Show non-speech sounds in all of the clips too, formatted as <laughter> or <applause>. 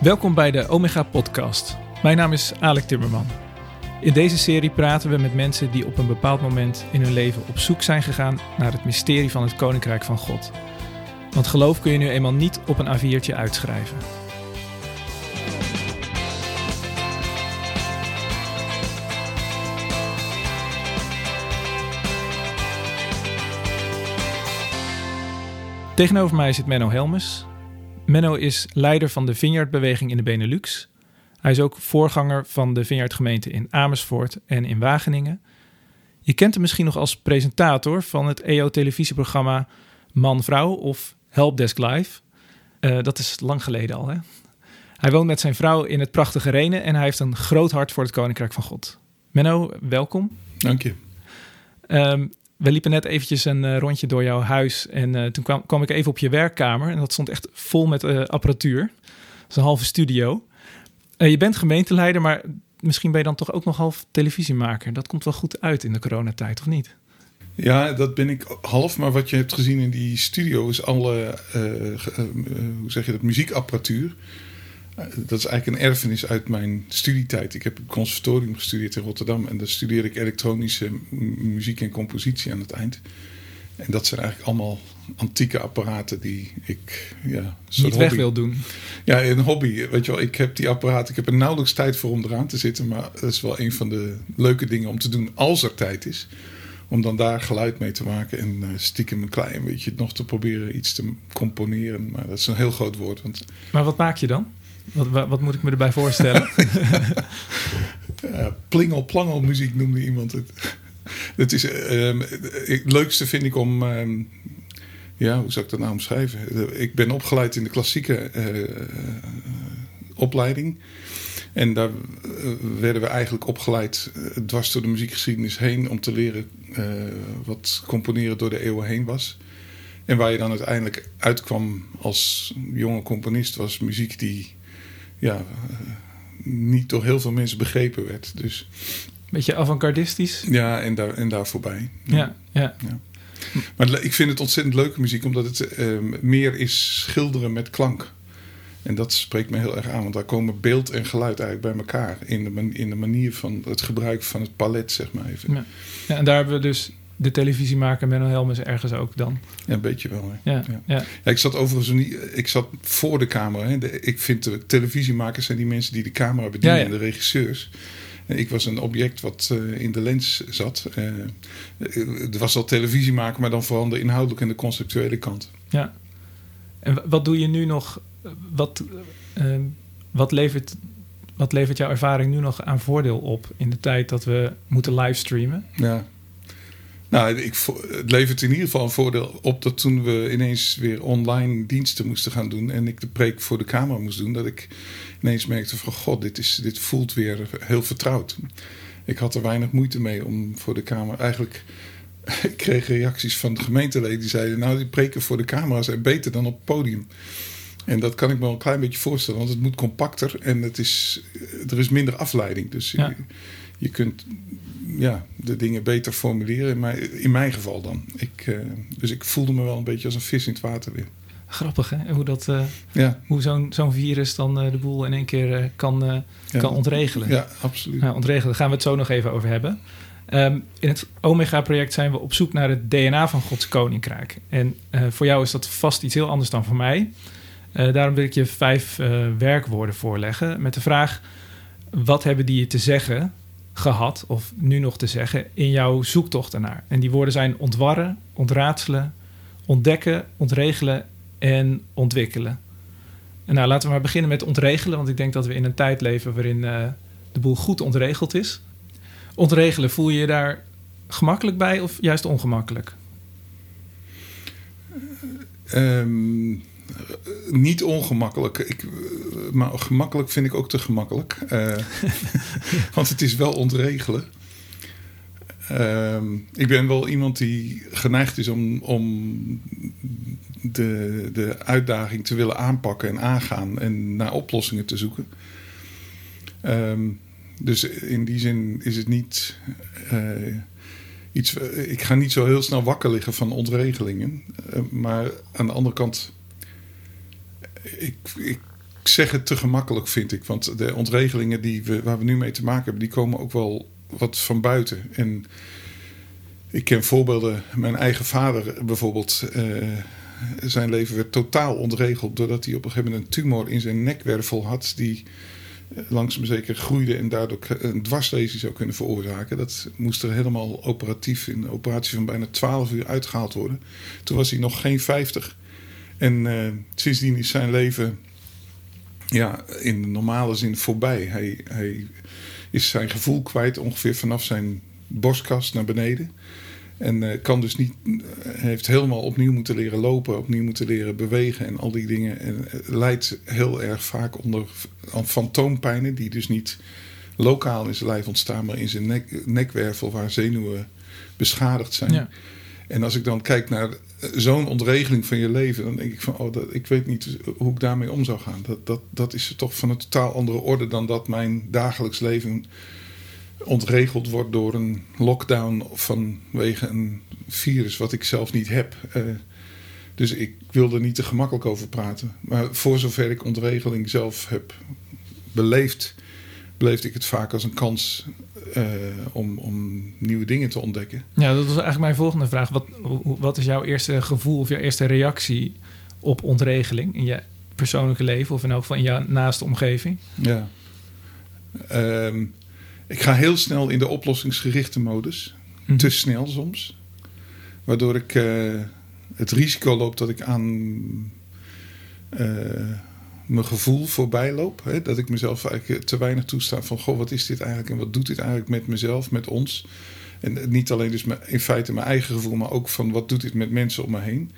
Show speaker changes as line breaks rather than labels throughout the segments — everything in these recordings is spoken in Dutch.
Welkom bij de Omega Podcast. Mijn naam is Alec Timmerman. In deze serie praten we met mensen die op een bepaald moment in hun leven op zoek zijn gegaan naar het mysterie van het Koninkrijk van God. Want geloof kun je nu eenmaal niet op een A4'tje uitschrijven. Tegenover mij zit Menno Helmes. Menno is leider van de Vineyardbeweging in de Benelux. Hij is ook voorganger van de Vineyardgemeente in Amersfoort en in Wageningen. Je kent hem misschien nog als presentator van het EO-televisieprogramma Man-Vrouw of Helpdesk Live. Uh, dat is lang geleden al, hè? Hij woont met zijn vrouw in het prachtige Renen en hij heeft een groot hart voor het Koninkrijk van God. Menno, welkom.
Dank je.
Um, we liepen net eventjes een uh, rondje door jouw huis en uh, toen kwam, ik even op je werkkamer en dat stond echt vol met uh, apparatuur. Dat is een halve studio. je bent gemeenteleider, maar misschien ben je dan toch ook nog half televisiemaker. Dat komt wel goed uit in de coronatijd, of niet?
Ja, dat ben ik half. Maar wat je hebt gezien in die studio is alle, hoe zeg je dat, muziekapparatuur. Dat is eigenlijk een erfenis uit mijn studietijd. Ik heb op conservatorium gestudeerd in Rotterdam. En daar studeerde ik elektronische muziek en compositie aan het eind. En dat zijn eigenlijk allemaal antieke apparaten die ik ja,
niet weg wil doen.
Ja, een hobby. Weet je wel, ik heb die apparaten. Ik heb er nauwelijks tijd voor om eraan te zitten. Maar dat is wel een van de leuke dingen om te doen als er tijd is. Om dan daar geluid mee te maken en uh, stiekem een klein beetje nog te proberen iets te componeren. Maar dat is een heel groot woord. Want...
Maar wat maak je dan? Wat, wat, moet ik me erbij voorstellen? <laughs>
ja, plingel plangel muziek noemde iemand het. Het is, uh, het leukste vind ik om, uh, ja, hoe zou ik dat nou omschrijven? Ik ben opgeleid in de klassieke uh, opleiding. En daar werden we eigenlijk opgeleid dwars door de muziekgeschiedenis heen om te leren wat componeren door de eeuwen heen was. En waar je dan uiteindelijk uitkwam als jonge componist was muziek die ja, eh, niet door heel veel mensen begrepen werd. Dus,
Beetje avant-gardistisch?
Ja, en daar, en daar voorbij.
Ja, ja. ja.
Maar ik vind het ontzettend leuke muziek, omdat het uh, meer is schilderen met klank. En dat spreekt me heel erg aan, want daar komen beeld en geluid eigenlijk bij elkaar. In de, in de manier van het gebruik van het palet, zeg maar even.
Ja. ja en daar hebben we dus de televisiemaker Menno Helmes ergens ook dan.
Ja, een beetje wel. Hè. Ja, ja. ja. ik zat overigens niet, ik zat voor de camera. Hè. ik vind de televisiemakers zijn die mensen die de camera bedienen en de regisseurs. Ik was een object wat uh, in de lens zat. Uh, er was al televisiemaker, maar dan vooral de inhoudelijke en de conceptuele kant.
Ja. En wat doe je nu nog? Wat, uh, wat, levert, wat levert jouw ervaring nu nog aan voordeel op in de tijd dat we moeten livestreamen?
Ja. Nou, ik, het levert in ieder geval een voordeel op dat toen we ineens weer online diensten moesten gaan doen en ik de preek voor de camera moest doen, dat ik ineens merkte van god, dit, is, dit voelt weer heel vertrouwd. Ik had er weinig moeite mee om voor de camera. Eigenlijk <laughs> ik kreeg reacties van de gemeenteleden die zeiden, nou die preken voor de camera zijn beter dan op het podium. En dat kan ik me wel een klein beetje voorstellen, want het moet compacter en het is, er is minder afleiding. Dus je, je kunt ja, de dingen beter formuleren. Maar in mijn geval dan. Ik, uh, dus ik voelde me wel een beetje als een vis in het water weer.
Grappig hè? Hoe, dat, uh, ja. hoe zo'n zo'n virus dan uh, de boel in één keer kan, ja. kan ontregelen.
Ja, absoluut.
Nou, ontregelen, daar gaan we het zo nog even over hebben. Um, in het Omega-project zijn we op zoek naar het DNA van Gods Koninkrijk. En voor jou is dat vast iets heel anders dan voor mij. daarom wil ik je vijf werkwoorden voorleggen met de vraag... wat hebben die je te zeggen gehad, of nu nog te zeggen, in jouw zoektocht ernaar. En die woorden zijn ontwarren, ontraadselen, ontdekken, ontregelen en ontwikkelen. En nou, laten we maar beginnen met ontregelen, want ik denk dat we in een tijd leven waarin uh, de boel goed ontregeld is. Ontregelen, voel je je daar gemakkelijk bij of juist ongemakkelijk?
Um, niet ongemakkelijk. Ik, maar gemakkelijk vind ik ook te gemakkelijk. Uh, <laughs> want het is wel ontregelen. Uh, ik ben wel iemand die geneigd is om, om de, de uitdaging te willen aanpakken en aangaan en naar oplossingen te zoeken. Um, dus in die zin is het niet uh, iets. Ik ga niet zo heel snel wakker liggen van ontregelingen. Uh, maar aan de andere kant ik, ik zeggen te gemakkelijk, vind ik. Want de ontregelingen die we, waar we nu mee te maken hebben, die komen ook wel wat van buiten. En ik ken voorbeelden, mijn eigen vader bijvoorbeeld. Uh, zijn leven werd totaal ontregeld doordat hij op een gegeven moment een tumor in zijn nekwervel had. die eh, langzaam zeker groeide en daardoor een dwarslesie zou kunnen veroorzaken. Dat moest er helemaal operatief in een operatie van bijna 12 uur uitgehaald worden. Toen was hij nog geen 50. En uh, sindsdien is zijn leven ja, in de normale zin voorbij. Hij, hij is zijn gevoel kwijt ongeveer vanaf zijn borstkast naar beneden. En uh, kan dus niet, heeft helemaal opnieuw moeten leren lopen, opnieuw moeten leren bewegen en al die dingen. En leidt heel erg vaak onder fantoompijnen, die dus niet lokaal in zijn lijf ontstaan, maar in zijn nek, nekwervel waar zenuwen beschadigd zijn. Ja. En als ik dan kijk naar zo'n ontregeling van je leven, dan denk ik van, oh, dat, ik weet niet hoe ik daarmee om zou gaan. Dat, dat, dat is toch van een totaal andere orde dan dat mijn dagelijks leven ontregeld wordt door een lockdown vanwege een virus wat ik zelf niet heb. Uh, dus ik wil er niet te gemakkelijk over praten. Maar voor zover ik ontregeling zelf heb beleefd, beleefde ik het vaak als een kans uh, om, om nieuwe dingen te ontdekken.
Ja, dat was eigenlijk mijn volgende vraag. Wat, wat is jouw eerste gevoel of jouw eerste reactie op ontregeling in je persoonlijke leven of in elk geval in jouw naaste omgeving?
Ja. Um, ik ga heel snel in de oplossingsgerichte modus. Mhm. Te snel soms. Waardoor ik uh, het risico loop dat ik aan uh, mijn gevoel voorbij loop. Hè? Dat ik mezelf eigenlijk te weinig toesta van... goh, wat is dit eigenlijk en wat doet dit eigenlijk met mezelf, met ons? En niet alleen dus in feite mijn eigen gevoel... maar ook van wat doet dit met mensen om me heen?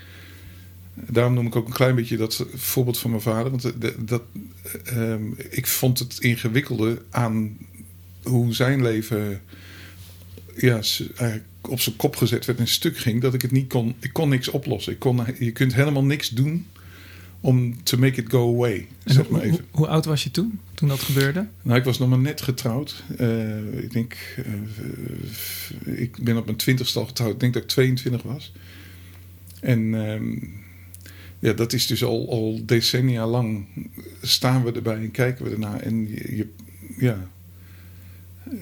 Daarom noem ik ook een klein beetje dat voorbeeld van mijn vader. Want dat, uh, ik vond het ingewikkelde aan hoe zijn leven ja, op zijn kop gezet werd en stuk ging, dat ik het niet kon. Ik kon niks oplossen. Ik kon, je kunt helemaal niks doen om to make it go away. Zeg maar even.
Hoe, hoe, oud was je toen, toen dat gebeurde?
Nou, ik was nog maar net getrouwd. Uh, ik denk, uh, ik ben op mijn twintigste al getrouwd. Ik denk dat ik 22 was. En uh, ja, dat is dus al, al decennia lang staan we erbij en kijken we ernaar. En je, je ja,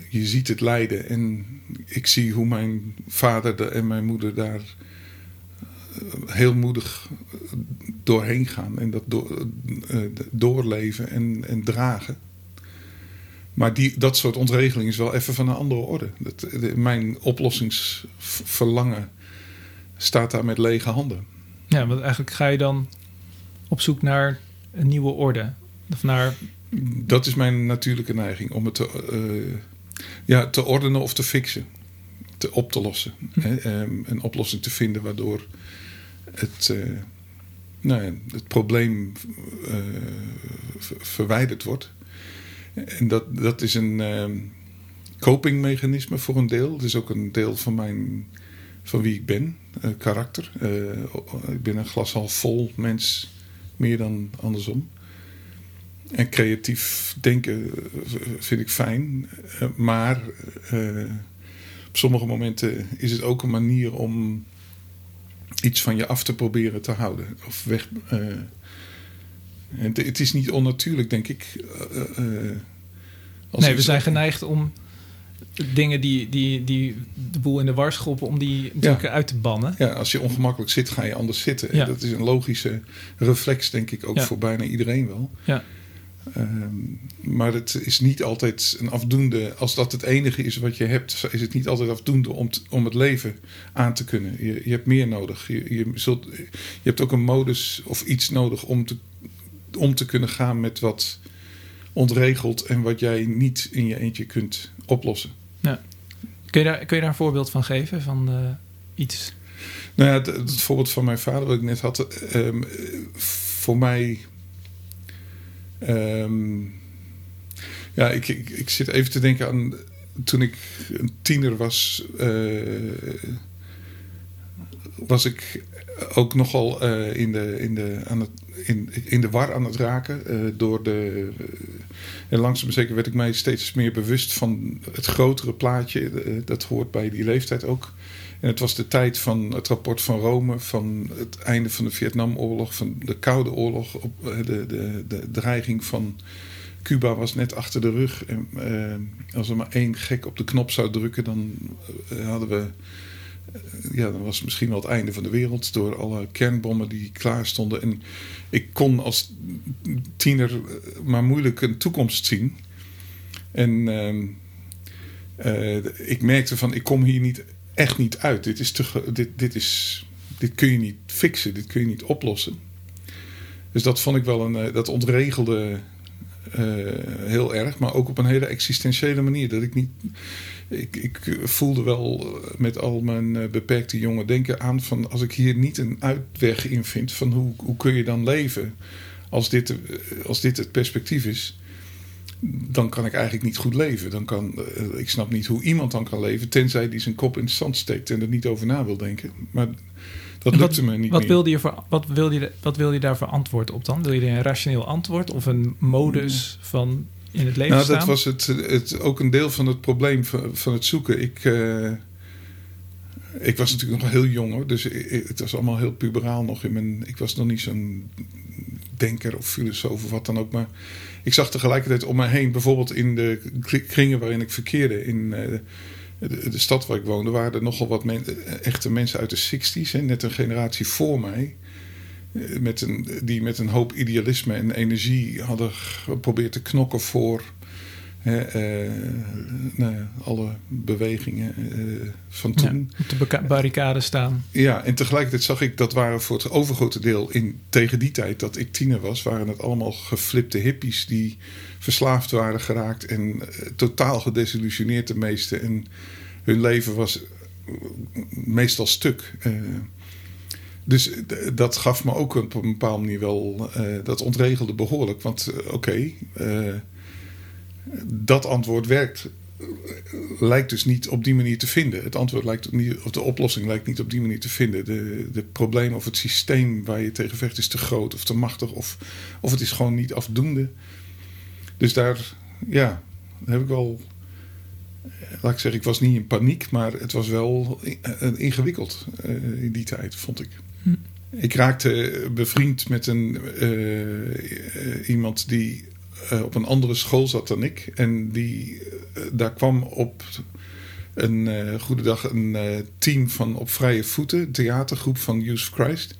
je ziet het lijden. En ik zie hoe mijn vader en mijn moeder daar eh, heel moedig doorheen gaan en dat door, uh, doorleven en, en dragen. Maar die, dat soort ontregeling is wel even van een andere orde. Dat, mijn oplossingsverlangen staat daar met lege handen.
Ja, want eigenlijk ga je dan op zoek naar een nieuwe orde. Of naar...
Dat is mijn natuurlijke neiging om het te, uh, ja, te ordenen of te fixen. Te, op te lossen. Hm. Hè, ehm, een oplossing te vinden waardoor het, uh, nou ja, het probleem uh, verwijderd wordt. En dat, dat is een uh, copingmechanisme voor een deel. Het is ook een deel van, mijn, van wie ik ben, karakter. ik ben een glas half vol mens, meer dan andersom. En creatief denken eh, vind ik fijn. Eh, maar op sommige momenten is het ook een manier om iets van je af te proberen te houden. Of weg. Uh, het, het, is niet onnatuurlijk, denk ik.
nee, we zijn geneigd om dingen die, die, die de boel in de war schoppen, om die natuurlijk uit te bannen.
Ja, als je ongemakkelijk zit, ga je anders zitten. Ja. Dat is een logische reflex, denk ik, ook ja. voor bijna iedereen wel. Ja. Um, maar het is niet altijd een afdoende. Als dat het enige is wat je hebt, is het niet altijd afdoende om, om het leven aan te kunnen. Je, je hebt meer nodig. Je, je, zult, je hebt ook een modus of iets nodig om te, om te kunnen gaan met wat ontregelt en wat jij niet in je eentje kunt oplossen.
Ja. Kun, je daar, kun je daar een voorbeeld van geven? Van uh, iets?
Nou ja, het, het, voorbeeld van mijn vader, wat ik net had. Um, voor mij Um, ja, ik, ik, zit even te denken aan toen ik een tiener was. Uh, was ik ook nogal uh, in, de, in, de, aan het, in, in de war aan het raken. Uh, door de, en langzaam zeker werd ik mij steeds meer bewust van het grotere plaatje. dat hoort bij die leeftijd ook. En het was de tijd van het rapport van Rome, van het einde van de Vietnamoorlog, van de Koude Oorlog, op, de, de, de, de dreiging van Cuba was net achter de rug. En, uh, als er maar één gek op de knop zou drukken, dan uh, hadden we. Ja, dan was het misschien wel het einde van de wereld door alle kernbommen die klaar stonden. En ik kon als tiener maar moeilijk een toekomst zien. En ehm, ik merkte van, ik kom hier niet, echt niet uit. Dit, is te, dit, dit, is, dit kun je niet fixen, dit kun je niet oplossen. Dus dat vond ik wel een, dat ontregelde uh, heel erg, maar ook op een hele existentiële manier. Dat ik niet. Ik, ik voelde wel met al mijn uh, beperkte jonge denken aan van als ik hier niet een uitweg in vind van hoe, hoe kun je dan leven als dit, als dit het perspectief is. Dan kan ik eigenlijk niet goed leven. Dan kan, uh, ik snap niet hoe iemand dan kan leven, tenzij die zijn kop in het zand steekt en er niet over na wil denken. Maar dat lukte
wat,
me niet
wat
meer.
Wilde je voor, wat, wilde je, wat wil je daarvoor antwoord op dan? Wil je een rationeel antwoord of een modus van in het leven
nou,
staan?
dat was het, het, ook een deel van het probleem van, van het zoeken. Ik, uh, ik was natuurlijk nog heel jong hoor, dus ik, het was allemaal heel puberaal nog in mijn. Ik was nog niet zo'n denker of filosoof of wat dan ook, maar ik zag tegelijkertijd om me heen, bijvoorbeeld in de kringen waarin ik verkeerde, in uh, de, de, stad waar ik woonde, waren er nogal wat men, echte mensen uit de 60s, hè, net een generatie voor mij. Met een, die met een hoop idealisme en energie hadden geprobeerd te knokken voor uh, nou ja, alle bewegingen uh, van toen.
Ja, op de barricade staan.
Ja, en tegelijkertijd zag ik dat waren voor het overgrote deel in, tegen die tijd dat ik tiener was, waren het allemaal geflipte hippies die verslaafd waren geraakt en uh, totaal gedesillusioneerd de meeste. En hun leven was meestal stuk. Dus dat gaf me ook op een bepaalde manier wel, dat ontregelde behoorlijk. Want oké, okay, dat antwoord werkt, lijkt dus niet op die manier te vinden. Het antwoord lijkt niet, of de oplossing lijkt niet op die manier te vinden. De, de probleem of het systeem waar je tegen vecht is te groot of te machtig of, of het is gewoon niet afdoende. Dus daar, ja, heb ik wel. Laat ik zeggen, ik was niet in paniek, maar het was wel ingewikkeld uh, in die tijd, vond ik. Hm. Ik raakte bevriend met een, uh, iemand die uh, op een andere school zat dan ik. En die, daar kwam op een goede dag een team van Op Vrije Voeten, theatergroep van Youth of Christ.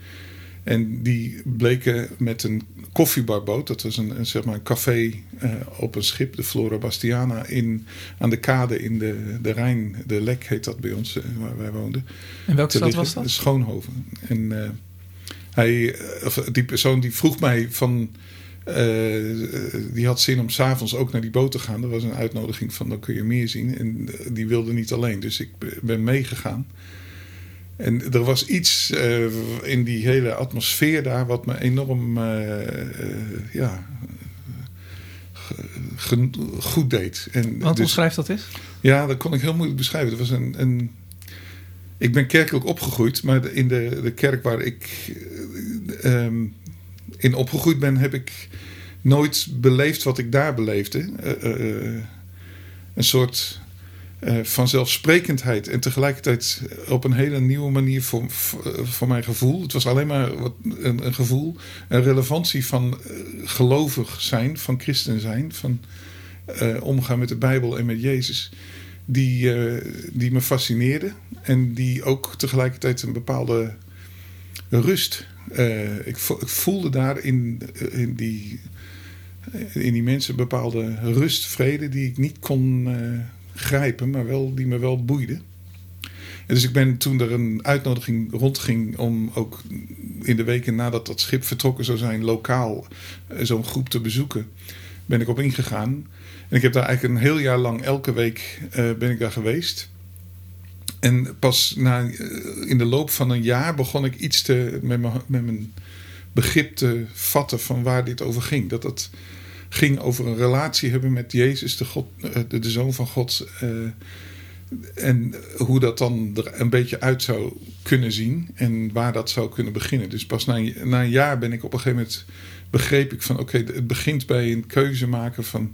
En die bleken met een koffiebarboot, dat was een, een, zeg maar een café op een schip, de Flora Bastiana, in, aan de kade in de, de Rijn, de Lek heet dat bij ons, waar wij woonden.
En welke stad was dat?
Schoonhoven. En hij, of die persoon die vroeg mij van, die had zin om s'avonds ook naar die boot te gaan. Er was een uitnodiging van, dan kun je meer zien. En die wilde niet alleen, dus ik ben meegegaan. En er was iets uh, in die hele atmosfeer daar wat me enorm uh, ja, goed deed. En
Wat dus, omschrijft dat is?
Ja, dat kon ik heel moeilijk beschrijven. Het was een, een, ik ben kerkelijk opgegroeid, maar in de, de kerk waar ik um, in opgegroeid ben, heb ik nooit beleefd wat ik daar beleefde. een soort vanzelfsprekendheid en tegelijkertijd op een hele nieuwe manier voor, voor mijn gevoel. Het was alleen maar wat, een, een gevoel, een relevantie van gelovig zijn, van christen zijn, van omgaan met de Bijbel en met Jezus, die, die me fascineerde en die ook tegelijkertijd een bepaalde rust. ik, ik voelde daar in, in, die, in die mensen bepaalde rust, vrede die ik niet kon grijpen, maar wel, die me wel boeide. En dus ik ben toen er een uitnodiging rondging om ook in de weken nadat dat schip vertrokken zou zijn, lokaal zo'n groep te bezoeken, ben ik op ingegaan. En ik heb daar eigenlijk een heel jaar lang, elke week ben ik daar geweest. En pas na, in de loop van een jaar begon ik iets te, met, mijn, met mijn begrip te vatten van waar dit over ging. Dat dat ging over een relatie hebben met Jezus, de, God, de, de Zoon van God. Uh, En hoe dat dan er een beetje uit zou kunnen zien en waar dat zou kunnen beginnen. Dus pas na een, na een jaar ben ik op een gegeven moment begreep ik van oké, het begint bij een keuze maken van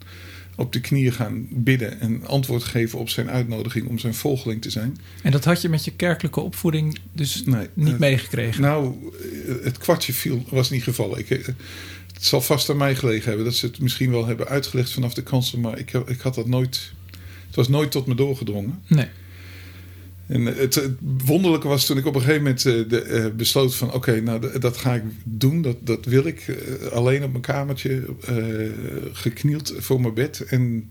op de knieën gaan bidden en antwoord geven op zijn uitnodiging om zijn volgeling te zijn.
En dat had je met je kerkelijke opvoeding dus
Nee,
niet
eh,
meegekregen?
Nou, eh, het kwartje viel, was niet gevallen. Ik, eh, het zal vast aan mij gelegen hebben dat ze het misschien wel hebben uitgelegd vanaf de kansel, maar ik, ik had dat nooit. Het was nooit tot me doorgedrongen.
Nee.
En het, het wonderlijke was toen ik op een gegeven moment eh, de, eh, besloot van... oké, nou dat ga ik doen, dat, dat wil ik. Eh, alleen op mijn kamertje, eh, geknield voor mijn bed... en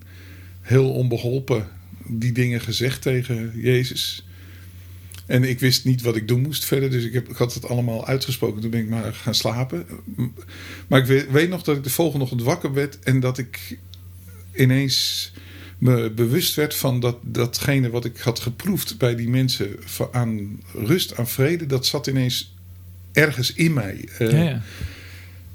heel onbeholpen die dingen gezegd tegen Jezus. En ik wist niet wat ik doen moest verder, dus ik, heb, ik had het allemaal uitgesproken. Toen ben ik maar gaan slapen. Maar ik weet, weet nog dat ik de volgende ochtend wakker werd... en dat ik ineens me bewust werd van dat, datgene wat ik had geproefd bij die mensen aan rust, aan vrede, dat zat ineens ergens in mij. Eh,
ja, ja.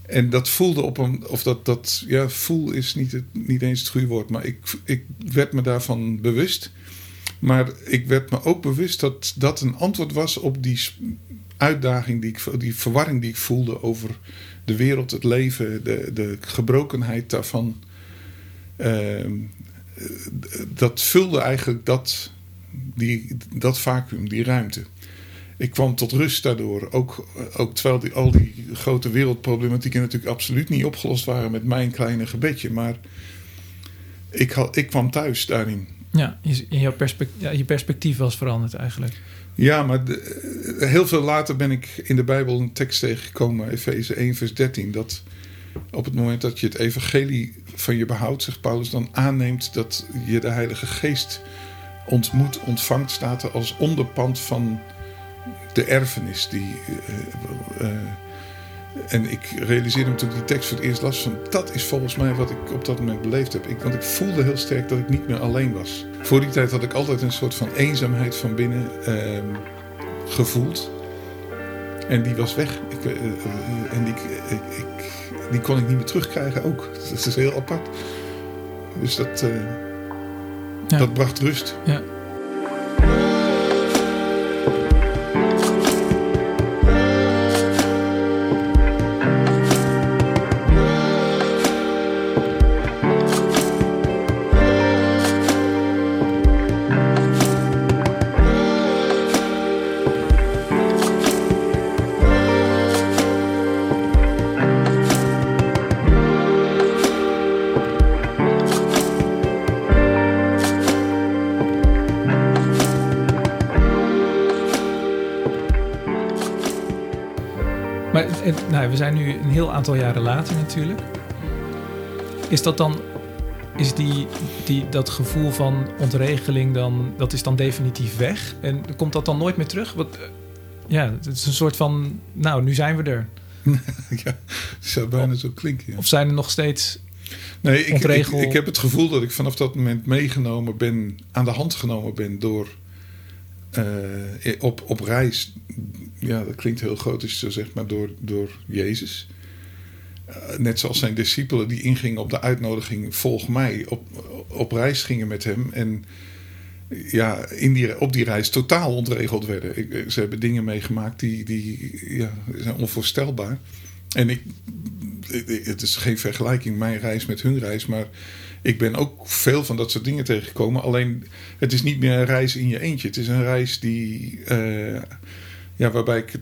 En dat voelde op een, of dat, dat ja, voel is niet, het, niet eens het goede woord, maar ik, ik werd me daarvan bewust. Maar ik werd me ook bewust dat dat een antwoord was op die uitdaging, die, ik, die verwarring die ik voelde over de wereld, het leven, de, de gebrokenheid daarvan. Ehm, dat vulde eigenlijk dat, die, dat vacuüm, die ruimte. Ik kwam tot rust daardoor. Ook, ook terwijl die, al die grote wereldproblematieken natuurlijk absoluut niet opgelost waren met mijn kleine gebedje. Maar ik, had, ik kwam thuis daarin.
ja, je, in jouw perspectief, ja, je perspectief was veranderd eigenlijk.
Ja, maar de- heel veel later ben ik in de Bijbel een tekst tegengekomen, Efeze 1, vers 13. Dat op het moment dat je het evangelie van je behoudt, zegt Paulus, dan aanneemt dat je de Heilige Geest ontmoet, ontvangt, staat er als onderpand van de erfenis. Die, eh, eh, en ik realiseerde me toen ik die tekst voor het eerst las van dat is volgens mij wat ik op dat moment beleefd heb. Ik, want ik voelde heel sterk dat ik niet meer alleen was. Voor die tijd had ik altijd een soort van eenzaamheid van binnen ehm, gevoeld. En die was weg. Ik, eh, eh, en ik, die kon ik niet meer terugkrijgen ook. <laughs> Dat is heel apart. Dus dat, eh,
Ja.
dat bracht rust.
Ja. Zijn nu een heel aantal jaren later natuurlijk. Is dat dan, is die, die, dat gevoel van ontregeling dan, dat is dan definitief weg? En komt dat dan nooit meer terug? Wat, eh, ja, het is een soort van, nou, nu zijn we er. <laughs>
ja, het zou bijna zo klinken. ja.
Of zijn er nog steeds,
Nee, ik, ik, ik heb het gevoel dat ik vanaf dat moment meegenomen ben, aan de hand genomen ben door eh, op, op reis. Ja, dat klinkt heel zo zegt, maar door, door Jezus. Eh, net zoals zijn discipelen die ingingen op de uitnodiging, volg mij, op, op reis gingen met hem. En ja, in die, op die reis totaal ontregeld werden. Ik, ze hebben dingen meegemaakt die, die ja, zijn onvoorstelbaar. En ik, het is geen vergelijking, mijn reis met hun reis, maar ik ben ook veel van dat soort dingen tegengekomen. Alleen, het is niet meer een reis in je eentje. Het is een reis die, eh, ja, waarbij ik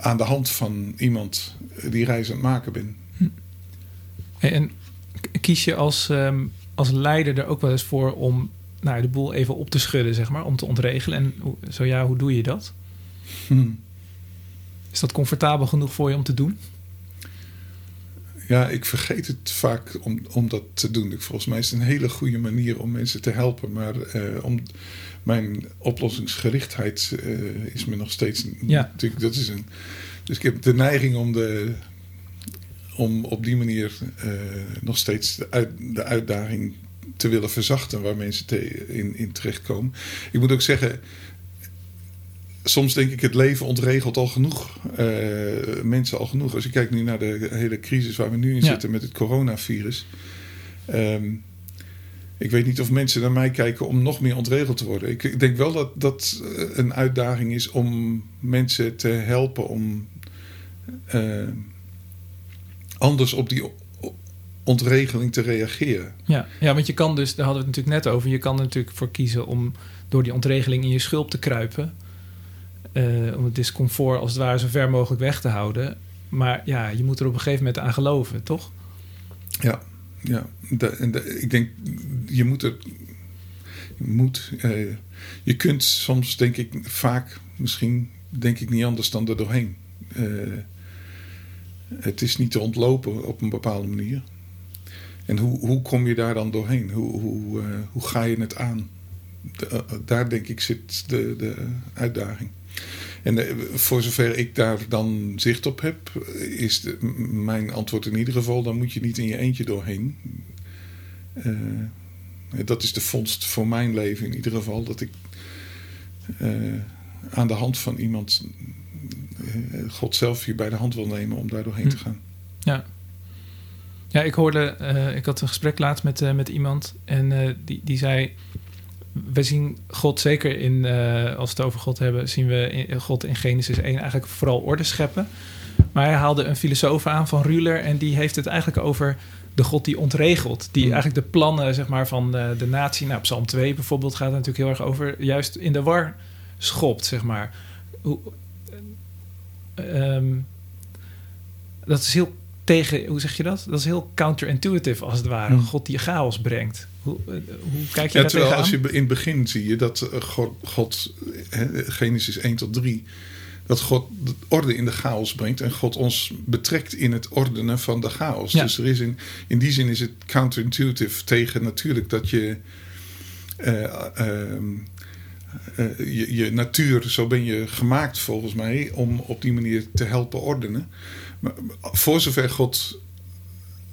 aan de hand van iemand die reis aan het maken ben.
en k- kies je als, ehm, als leider er ook wel eens voor om nou, de boel even op te schudden, zeg maar, om te ontregelen? En zo ja, hoe doe je dat?
Hm.
Is dat comfortabel genoeg voor je om te doen?
Ja, ik vergeet het vaak om, om dat te doen. Ik- Volgens mij is het een hele goede manier om mensen te helpen. Maar eh, om, mijn oplossingsgerichtheid eh, is me nog steeds.
Ja.
Natuurlijk, dat is een, dus ik heb de neiging om, de, om op die manier eh, nog steeds de, uit, de uitdaging te willen verzachten waar mensen te, in, in terechtkomen. Ik moet ook zeggen, soms denk ik het leven ontregelt al genoeg. eh, mensen al genoeg. Als je kijkt nu naar de hele crisis waar we nu in
Ja.
zitten met het coronavirus. ehm, ik weet niet of mensen naar mij kijken om nog meer ontregeld te worden. Ik, ik denk wel dat dat eh, een uitdaging is om mensen te helpen om uh, anders op die ontregeling te reageren.
Ja, ja, want je kan dus, daar hadden we het natuurlijk net over, je kan er natuurlijk voor kiezen om door die ontregeling in je schulp te kruipen. Uh, om het discomfort als het ware zo ver mogelijk weg te houden. Maar ja, je moet er op een gegeven moment aan geloven, toch?
Ja, ja. De, ik denk, je moet er. Moet, uh, je kunt soms, denk ik, vaak, misschien denk ik niet anders dan er doorheen. Uh, het is niet te ontlopen op een bepaalde manier. En hoe, hoe kom je daar dan doorheen? Hoe, hoe, hoe ga je het aan? Daar denk ik zit de, de uitdaging. En uh, voor zover ik daar dan zicht op heb, is de, mijn antwoord in ieder geval: dan moet je niet in je eentje doorheen. Uh, dat is de vondst voor mijn leven in ieder geval. Dat ik aan de hand van iemand God zelf je bij de hand wil nemen om daar doorheen te hm. gaan.
Ja. Ja, ik hoorde, ik had een gesprek laatst met, met iemand en die, die zei: We zien God zeker in, als we het over God hebben, zien we in, God in Genesis 1 eigenlijk vooral orde scheppen. Maar hij haalde een filosoof aan van Ruler en die heeft het eigenlijk over de God die ontregelt. Die mm. eigenlijk de plannen zeg maar, van de, de natie, nou, Psalm 2 bijvoorbeeld, gaat er natuurlijk heel erg over, juist in de war schopt, zeg maar. Hoe, um, dat is heel tegen, hoe zeg je dat? Dat is heel counterintuitive als het ware. Hmm. God die chaos brengt. Hoe, eh, hoe kijk je ja, terwijl
als je in het begin zie je dat eh, God, God Genesis 1 tot 3, dat God de orde in de chaos brengt en God ons betrekt in het ordenen van de chaos. Dus er is in, in die zin is het counterintuitive tegen natuurlijk dat je. Uh, je, je natuur, zo ben je gemaakt volgens mij, om op die manier te helpen ordenen. Maar voor zover God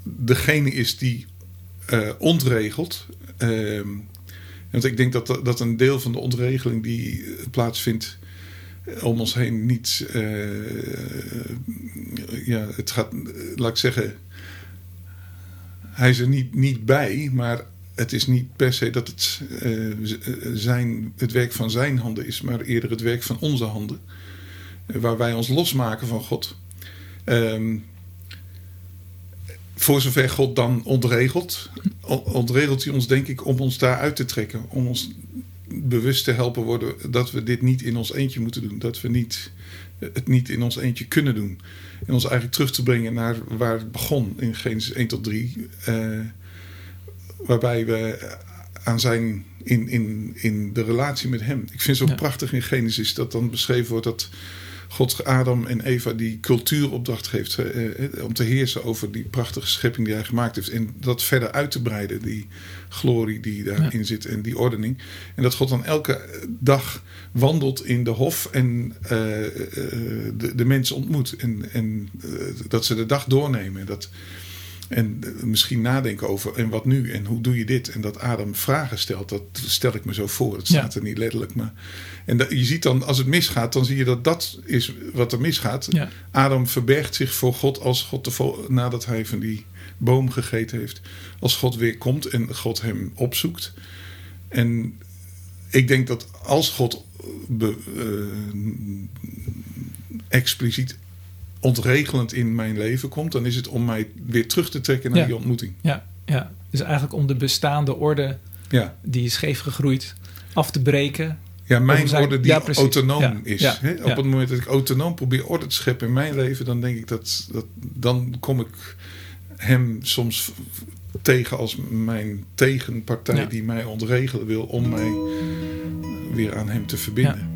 degene is die uh, ontregelt. Uh, want ik denk dat, dat een deel van de ontregeling die plaatsvindt om ons heen niet. Ja, het gaat, laat ik zeggen. Hij is er niet, niet bij, maar het is niet per se dat het, zijn, het werk van zijn handen is, maar eerder het werk van onze handen. waar wij ons losmaken van God. Um, voor zover God dan ontregelt, ontregelt hij ons denk ik om ons daar uit te trekken. Om ons bewust te helpen worden dat we dit niet in ons eentje moeten doen. Dat we niet, het niet in ons eentje kunnen doen. En ons eigenlijk terug te brengen naar waar het begon in Genesis 1 tot 3. Uh, eh, waarbij we aan zijn in, in, in de relatie met hem. Ik vind het zo prachtig in Genesis dat dan beschreven wordt dat God Adam en Eva die cultuuropdracht geeft eh, eh, om te heersen over die prachtige schepping die hij gemaakt heeft. En dat verder uit te breiden, die glorie die daarin zit en die ordening. En dat God dan elke dag wandelt in de hof en uh, de, de mensen ontmoet. En, en dat ze de dag doornemen. Dat, en misschien nadenken over en wat nu en hoe doe je dit? En dat Adam vragen stelt, dat stel ik me zo voor. Het staat er niet letterlijk, maar en je ziet dan, als het misgaat, dan zie je dat dat is wat er misgaat. Adam verbergt zich voor God als God, de, nadat hij van die boom gegeten heeft. Als God weer komt en God hem opzoekt. En ik denk dat als God be, uh, expliciet ontregelend in mijn leven komt, dan is het om mij weer terug te trekken naar die ontmoeting.
Ja, ja, dus eigenlijk om de bestaande orde ja. die is scheef gegroeid af te breken
ja, mijn orde die autonoom is. Op het moment dat ik autonoom probeer orde te scheppen in mijn leven, dan denk ik dat, dat dan kom ik hem soms tegen als mijn tegenpartij die mij ontregelen wil om mij weer aan hem te verbinden.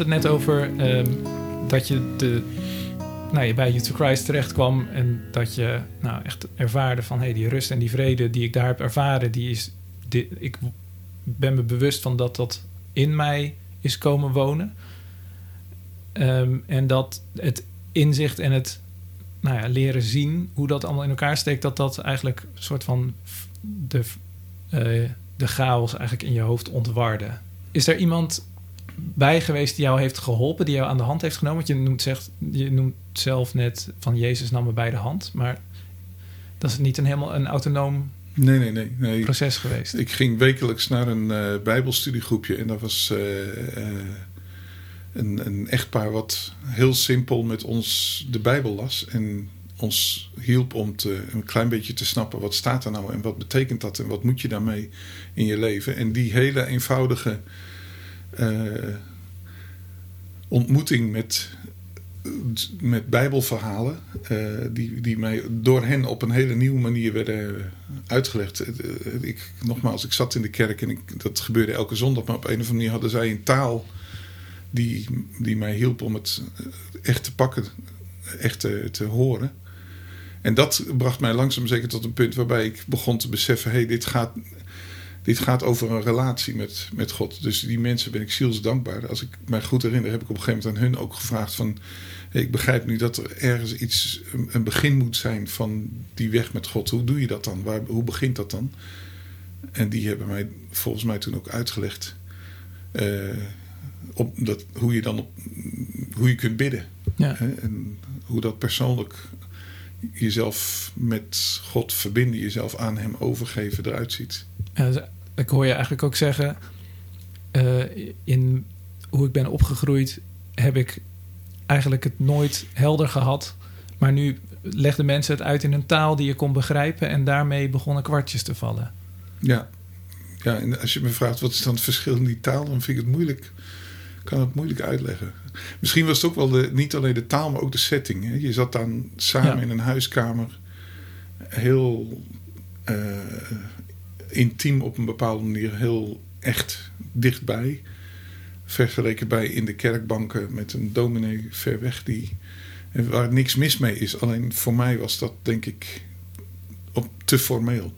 Het net over ehm, dat je, de, nou, je bij Jesus Christ terecht kwam en dat je nou, echt ervaarde van hey, die rust en die vrede die ik daar heb ervaren, die is, die, ik ben me bewust van dat dat in mij is komen wonen. Ehm, en dat het inzicht en het nou ja, leren zien hoe dat allemaal in elkaar steekt, dat dat eigenlijk een soort van de, uh, de chaos eigenlijk in je hoofd ontwarde. Is er iemand bij geweest die jou heeft geholpen, die jou aan de hand heeft genomen? Want je noemt, zegt, je noemt zelf net van Jezus nam me bij de hand, maar dat is niet een helemaal een autonoom
nee, nee, nee, nee.
proces geweest.
Ik ging wekelijks naar een uh, Bijbelstudiegroepje en dat was uh, een, een echtpaar wat heel simpel met ons de Bijbel las en ons hielp om te, een klein beetje te snappen wat staat er nou en wat betekent dat en wat moet je daarmee in je leven. En die hele eenvoudige ontmoeting met, met Bijbelverhalen, uh, die, die mij door hen op een hele nieuwe manier werden uitgelegd. Ik, nogmaals, ik zat in de kerk en ik, dat gebeurde elke zondag, maar op een of andere manier hadden zij een taal die, die mij hielp om het echt te pakken, echt te, te horen. En dat bracht mij langzaam zeker tot een punt waarbij ik begon te beseffen: hé, hey, dit, gaat, dit gaat over een relatie met, met God. Dus die mensen ben ik zielsdankbaar. Als ik mij goed herinner, heb ik op een gegeven moment aan hun ook gevraagd: van, hey, ik begrijp nu dat er ergens iets, een begin moet zijn van die weg met God. Hoe doe je dat dan? Waar, hoe begint dat dan? En die hebben mij volgens mij toen ook uitgelegd. Uh, op dat, hoe je dan op, hoe je kunt bidden. Ja. Hè? En hoe dat persoonlijk jezelf met God verbinden, jezelf aan Hem overgeven eruit ziet.
Ik hoor je eigenlijk ook zeggen, uh, in hoe ik ben opgegroeid, heb ik eigenlijk het nooit helder gehad. Maar nu legden mensen het uit in een taal die je kon begrijpen en daarmee begonnen kwartjes te vallen.
Ja, ja en als je me vraagt wat is dan het verschil in die taal, dan vind ik het moeilijk kan het moeilijk uitleggen. Misschien was het ook wel de, niet alleen de taal, maar ook de setting. Hè? Je zat dan samen in een huiskamer, heel uh, intiem op een bepaalde manier, heel echt dichtbij. Vergeleken bij in de kerkbanken met een dominee ver weg, die, waar niks mis mee is. Alleen voor mij was dat, denk ik, op, te formeel.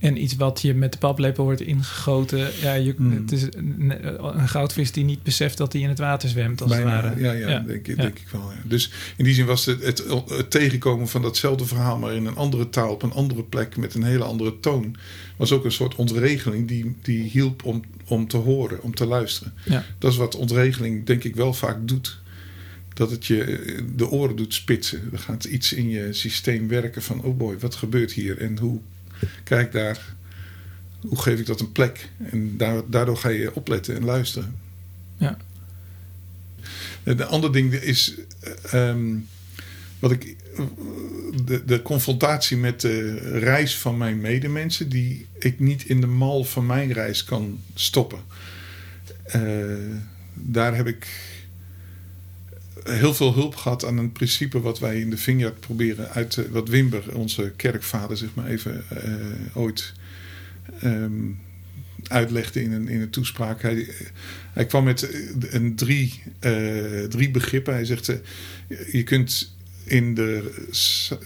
Ja. En iets wat je met de paplepel wordt ingegoten. Ja, je, hmm. Het is een, een, goudvis die niet beseft dat hij in het water zwemt, als
Bijna,
het ware.
Ja, ja, ja. Denk, ik, denk ik wel. Ja. Dus in die zin was het, het, het, tegenkomen van datzelfde verhaal... maar in een andere taal, op een andere plek... met een hele andere toon... was ook een soort ontregeling die, die hielp om, om te horen, om te luisteren. Ja. Dat is wat ontregeling denk ik wel vaak doet dat het je de oren doet spitsen. Er gaat iets in je systeem werken van... oh boy, wat gebeurt hier en hoe kijk daar, hoe geef ik dat een plek? En daardoor ga je opletten en luisteren.
Ja.
De andere ding is, ehm, wat ik, de, de confrontatie met de reis van mijn medemensen, die ik niet in de mal van mijn reis kan stoppen. Uh, daar heb ik heel veel hulp gehad aan een principe wat wij in de Vineyard proberen uit wat Wimber, onze kerkvader, zeg maar even uh, ooit um, uitlegde in een, in een toespraak. Hij, hij kwam met een drie, uh, drie begrippen. Hij zegt: je kunt in de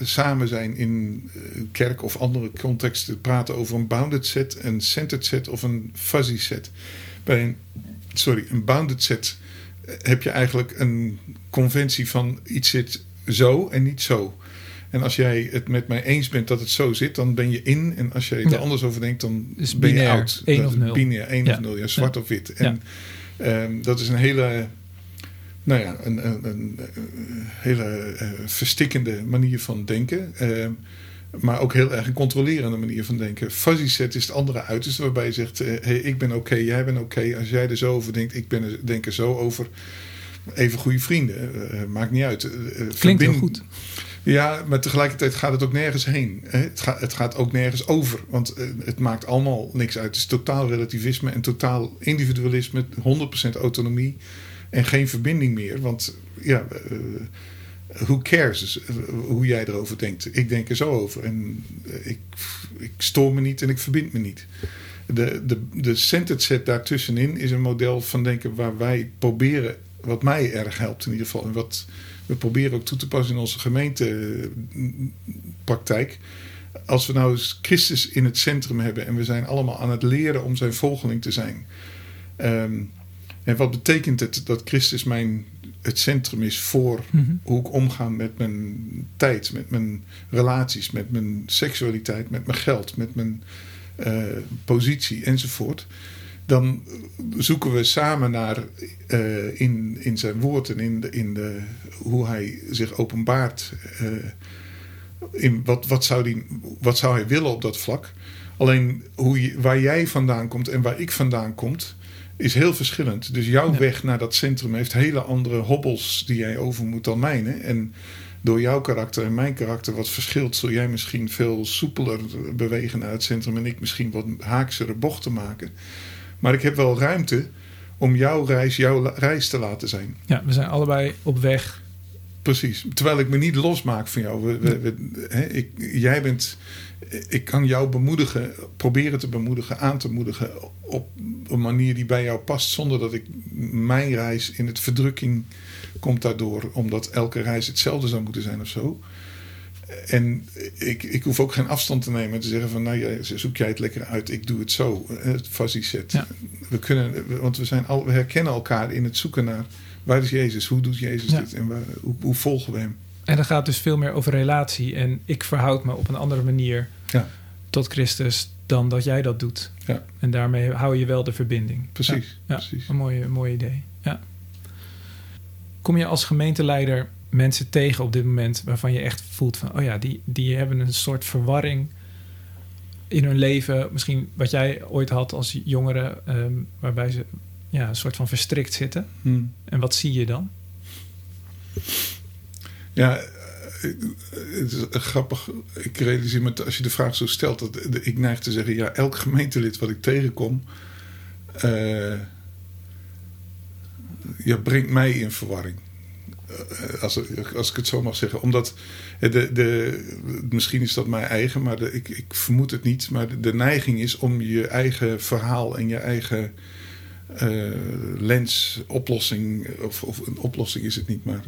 samen zijn in kerk of andere contexten praten over een bounded set, een centered set of een fuzzy set. Bij een, sorry, een bounded set heb je eigenlijk een conventie van iets zit zo en niet zo. En als jij het met mij eens bent dat het zo zit, dan ben je in. En als jij er anders over denkt, dan
dus
ben
je
out.
1 of 0.
Binair, 1 of 0, ja, zwart of wit. En um, dat is een hele, nou ja, een, een, een, hele uh, verstikkende manier van denken. Uh, maar ook heel erg een controlerende manier van denken. Fuzzy set is het andere uiterste waarbij je zegt: hé, hey, ik ben oké, jij bent oké. Als jij er zo over denkt, ik ben er, denk er zo over. Even goede vrienden, uh, maakt niet uit. Uh,
Klinkt verbind... heel goed.
Ja, maar tegelijkertijd gaat het ook nergens heen. Het gaat, het gaat ook nergens over. Want het maakt allemaal niks uit. Het is totaal relativisme en totaal individualisme. 100% autonomie en geen verbinding meer. Want ja, who cares dus, eh, hoe jij erover denkt. Ik denk er zo over. En eh, ik, ik stoor me niet en ik verbind me niet. de, de, de set daartussenin is een model van denken waar wij proberen, wat mij erg helpt in ieder geval. En wat we proberen ook toe te passen in onze gemeentepraktijk. Als we nou eens Christus in het centrum hebben en we zijn allemaal aan het leren om zijn volgeling te zijn. Ehm, en wat betekent het dat Christus mijn, het centrum is voor
Mhm.
hoe ik omga met mijn tijd, met mijn relaties, met mijn seksualiteit, met mijn geld, met mijn eh, positie enzovoort. Dan zoeken we samen naar eh, in, in zijn woord en in, de, in de, hoe hij zich openbaart. eh, in wat, wat, zou die, wat zou hij willen op dat vlak? Alleen hoe waar jij vandaan komt en waar ik vandaan komt, is heel verschillend. Dus jouw
Ja.
weg naar dat centrum heeft hele andere hobbels die jij over moet dan mijne. En door jouw karakter en mijn karakter wat verschilt, zul jij misschien veel soepeler bewegen naar het centrum en ik misschien wat haaksere bochten maken. Maar ik heb wel ruimte om jouw reis jouw reis te laten zijn.
Ja, we zijn allebei op weg.
Precies. Terwijl ik me niet losmaak van jou. We, we, we- hè, ik, jij bent, ik kan jou bemoedigen, proberen te bemoedigen, aan te moedigen op een manier die bij jou past, zonder dat ik mijn reis in het verdrukking komt daardoor, omdat elke reis hetzelfde zou moeten zijn of zo. En ik, ik hoef ook geen afstand te nemen en te zeggen van nou ja, zoek jij het lekker uit, ik doe het zo, het fuzzy set.
Ja.
We kunnen, want we, zijn al, we herkennen elkaar in het zoeken naar waar is Jezus, hoe doet Jezus
Ja.
dit en waar, hoe, hoe volgen we hem?
En dan gaat dus veel meer over relatie. En ik verhoud me op een andere manier
Ja.
tot Christus dan dat jij dat doet.
Ja.
En daarmee hou je wel de verbinding.
Precies,
Ja,
precies.
Een mooi, een mooi idee. Ja. Kom je als gemeenteleider mensen tegen op dit moment waarvan je echt voelt van, oh ja, die, die hebben een soort verwarring in hun leven. Misschien wat jij ooit had als jongere, ehm, waarbij ze ja, een soort van verstrikt zitten.
Hm.
En wat zie je dan?
Ja, het is grappig. Ik realiseer me als je de vraag zo stelt, dat ik neig te zeggen: ja, elk gemeentelid wat ik tegenkom, eh, ja, brengt mij in verwarring. Eh, als, als ik het zo mag zeggen. Omdat de, de, misschien is dat mijn eigen, maar de, ik, ik vermoed het niet. Maar de, de neiging is om je eigen verhaal en je eigen eh, lens, oplossing, of, of een oplossing is het niet, maar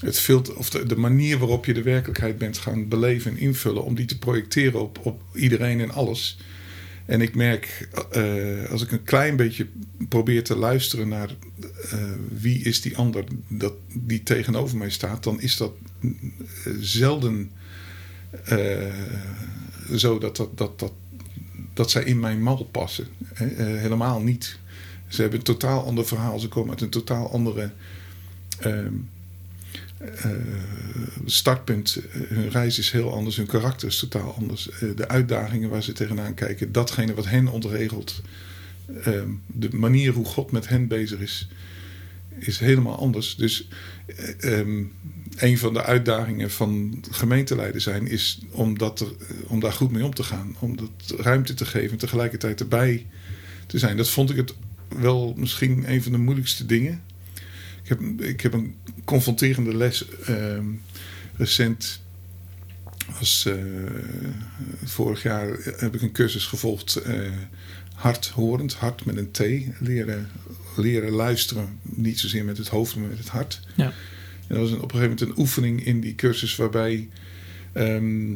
het filter, of de, manier waarop je de werkelijkheid bent gaan beleven en invullen, om die te projecteren op, op iedereen en alles. En ik merk, eh, als ik een klein beetje probeer te luisteren naar eh, wie is die ander dat, die tegenover mij staat, dan is dat eh, zelden eh, zo dat, dat, dat, dat, dat zij in mijn mal passen. Eh, helemaal niet. Ze hebben een totaal ander verhaal. Ze komen uit een totaal andere ehm, eh, startpunt. Hun reis is heel anders. Hun karakter is totaal anders. Eh, de uitdagingen waar ze tegenaan kijken. Datgene wat hen ontregelt. ehm, de manier hoe God met hen bezig is. Is helemaal anders. Dus eh, ehm, een van de uitdagingen van gemeenteleider zijn is om, dat er, om daar goed mee om te gaan. Om dat ruimte te geven en tegelijkertijd erbij te zijn. Dat vond ik het wel misschien een van de moeilijkste dingen. Ik heb, ik heb een confronterende les ehm, recent. Was, eh, vorig jaar heb ik een cursus gevolgd. eh hardhorend, hart met een T. Leren, leren luisteren. Niet zozeer met het hoofd, maar met het hart.
Ja.
En dat was een, op een gegeven moment een oefening in die cursus waarbij ehm,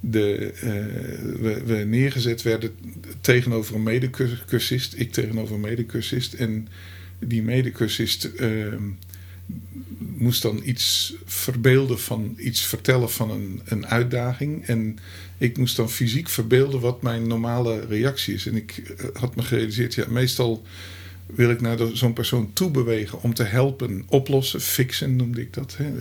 de, eh, we, neergezet werden tegenover een medecursist. Ik tegenover een medecursist. En die medecursist ehm, moest dan iets verbeelden van iets vertellen van een, een uitdaging. En ik moest dan fysiek verbeelden wat mijn normale reactie is. En ik eh, had me gerealiseerd, ja, meestal wil ik naar zo'n persoon toe bewegen om te helpen oplossen, fixen noemde ik dat. Hè.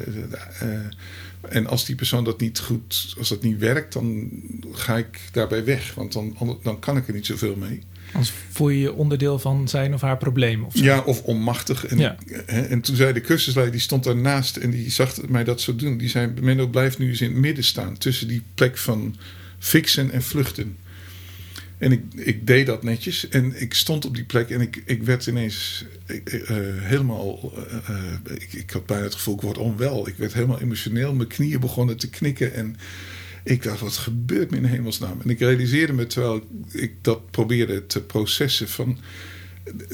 En als die persoon dat niet goed, als dat niet werkt, dan ga ik daarbij weg. Want dan, dan kan ik er niet zoveel mee.
Anders voel je je onderdeel van zijn of haar probleem. Of zo.
Ja, of onmachtig. En,
Ja.
hè, en toen zei de cursusleider, die stond daarnaast en die zag mij dat zo doen. Die zei, Menno, blijf nu eens in het midden staan. Tussen die plek van fixen en vluchten. En ik, ik deed dat netjes. En ik stond op die plek en ik, ik werd ineens eh, helemaal... eh, eh, ik, ik had bijna het gevoel, ik word onwel. Ik werd helemaal emotioneel. Mijn knieën begonnen te knikken. En Ik dacht, wat gebeurt me in hemelsnaam? En ik realiseerde me terwijl ik dat probeerde te processen van...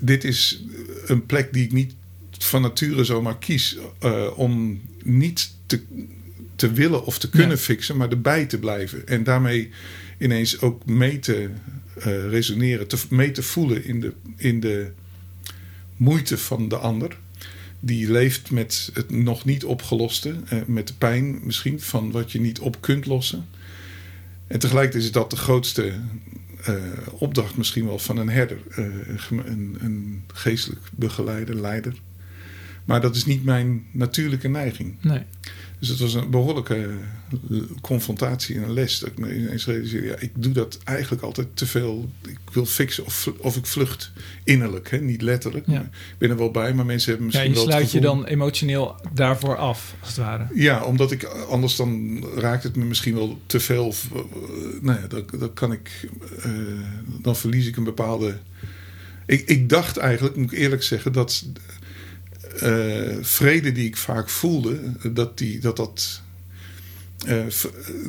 Dit is een plek die ik niet van nature zomaar kies om niet te, te willen of te kunnen fixen, maar erbij te blijven. En daarmee ineens ook mee te uh, resoneren, te, mee te voelen in de, in de moeite van de ander. Die leeft met het nog niet opgeloste, uh, met de pijn misschien van wat je niet op kunt lossen. En tegelijkertijd is dat de grootste uh, opdracht misschien wel van een herder, een, een geestelijk begeleider, leider. Maar dat is niet mijn natuurlijke neiging.
Nee.
Dus het was een behoorlijke eh, confrontatie in een les. Dat ik me ineens realiseerde, ja, ik doe dat eigenlijk altijd te veel. Ik wil fixen of, of ik vlucht innerlijk, hè? niet letterlijk. Ja. Ik ben er wel bij, maar mensen hebben misschien
ja, je
wel
sluit je dan emotioneel daarvoor af, als het ware.
Ja, omdat ik anders dan raakt het me misschien wel te veel. Of, uh, nou ja, dan, dan kan ik, uh, dan verlies ik een bepaalde... Ik, ik dacht eigenlijk, moet ik eerlijk zeggen, dat uh, vrede die ik vaak voelde, dat die, dat, dat, uh,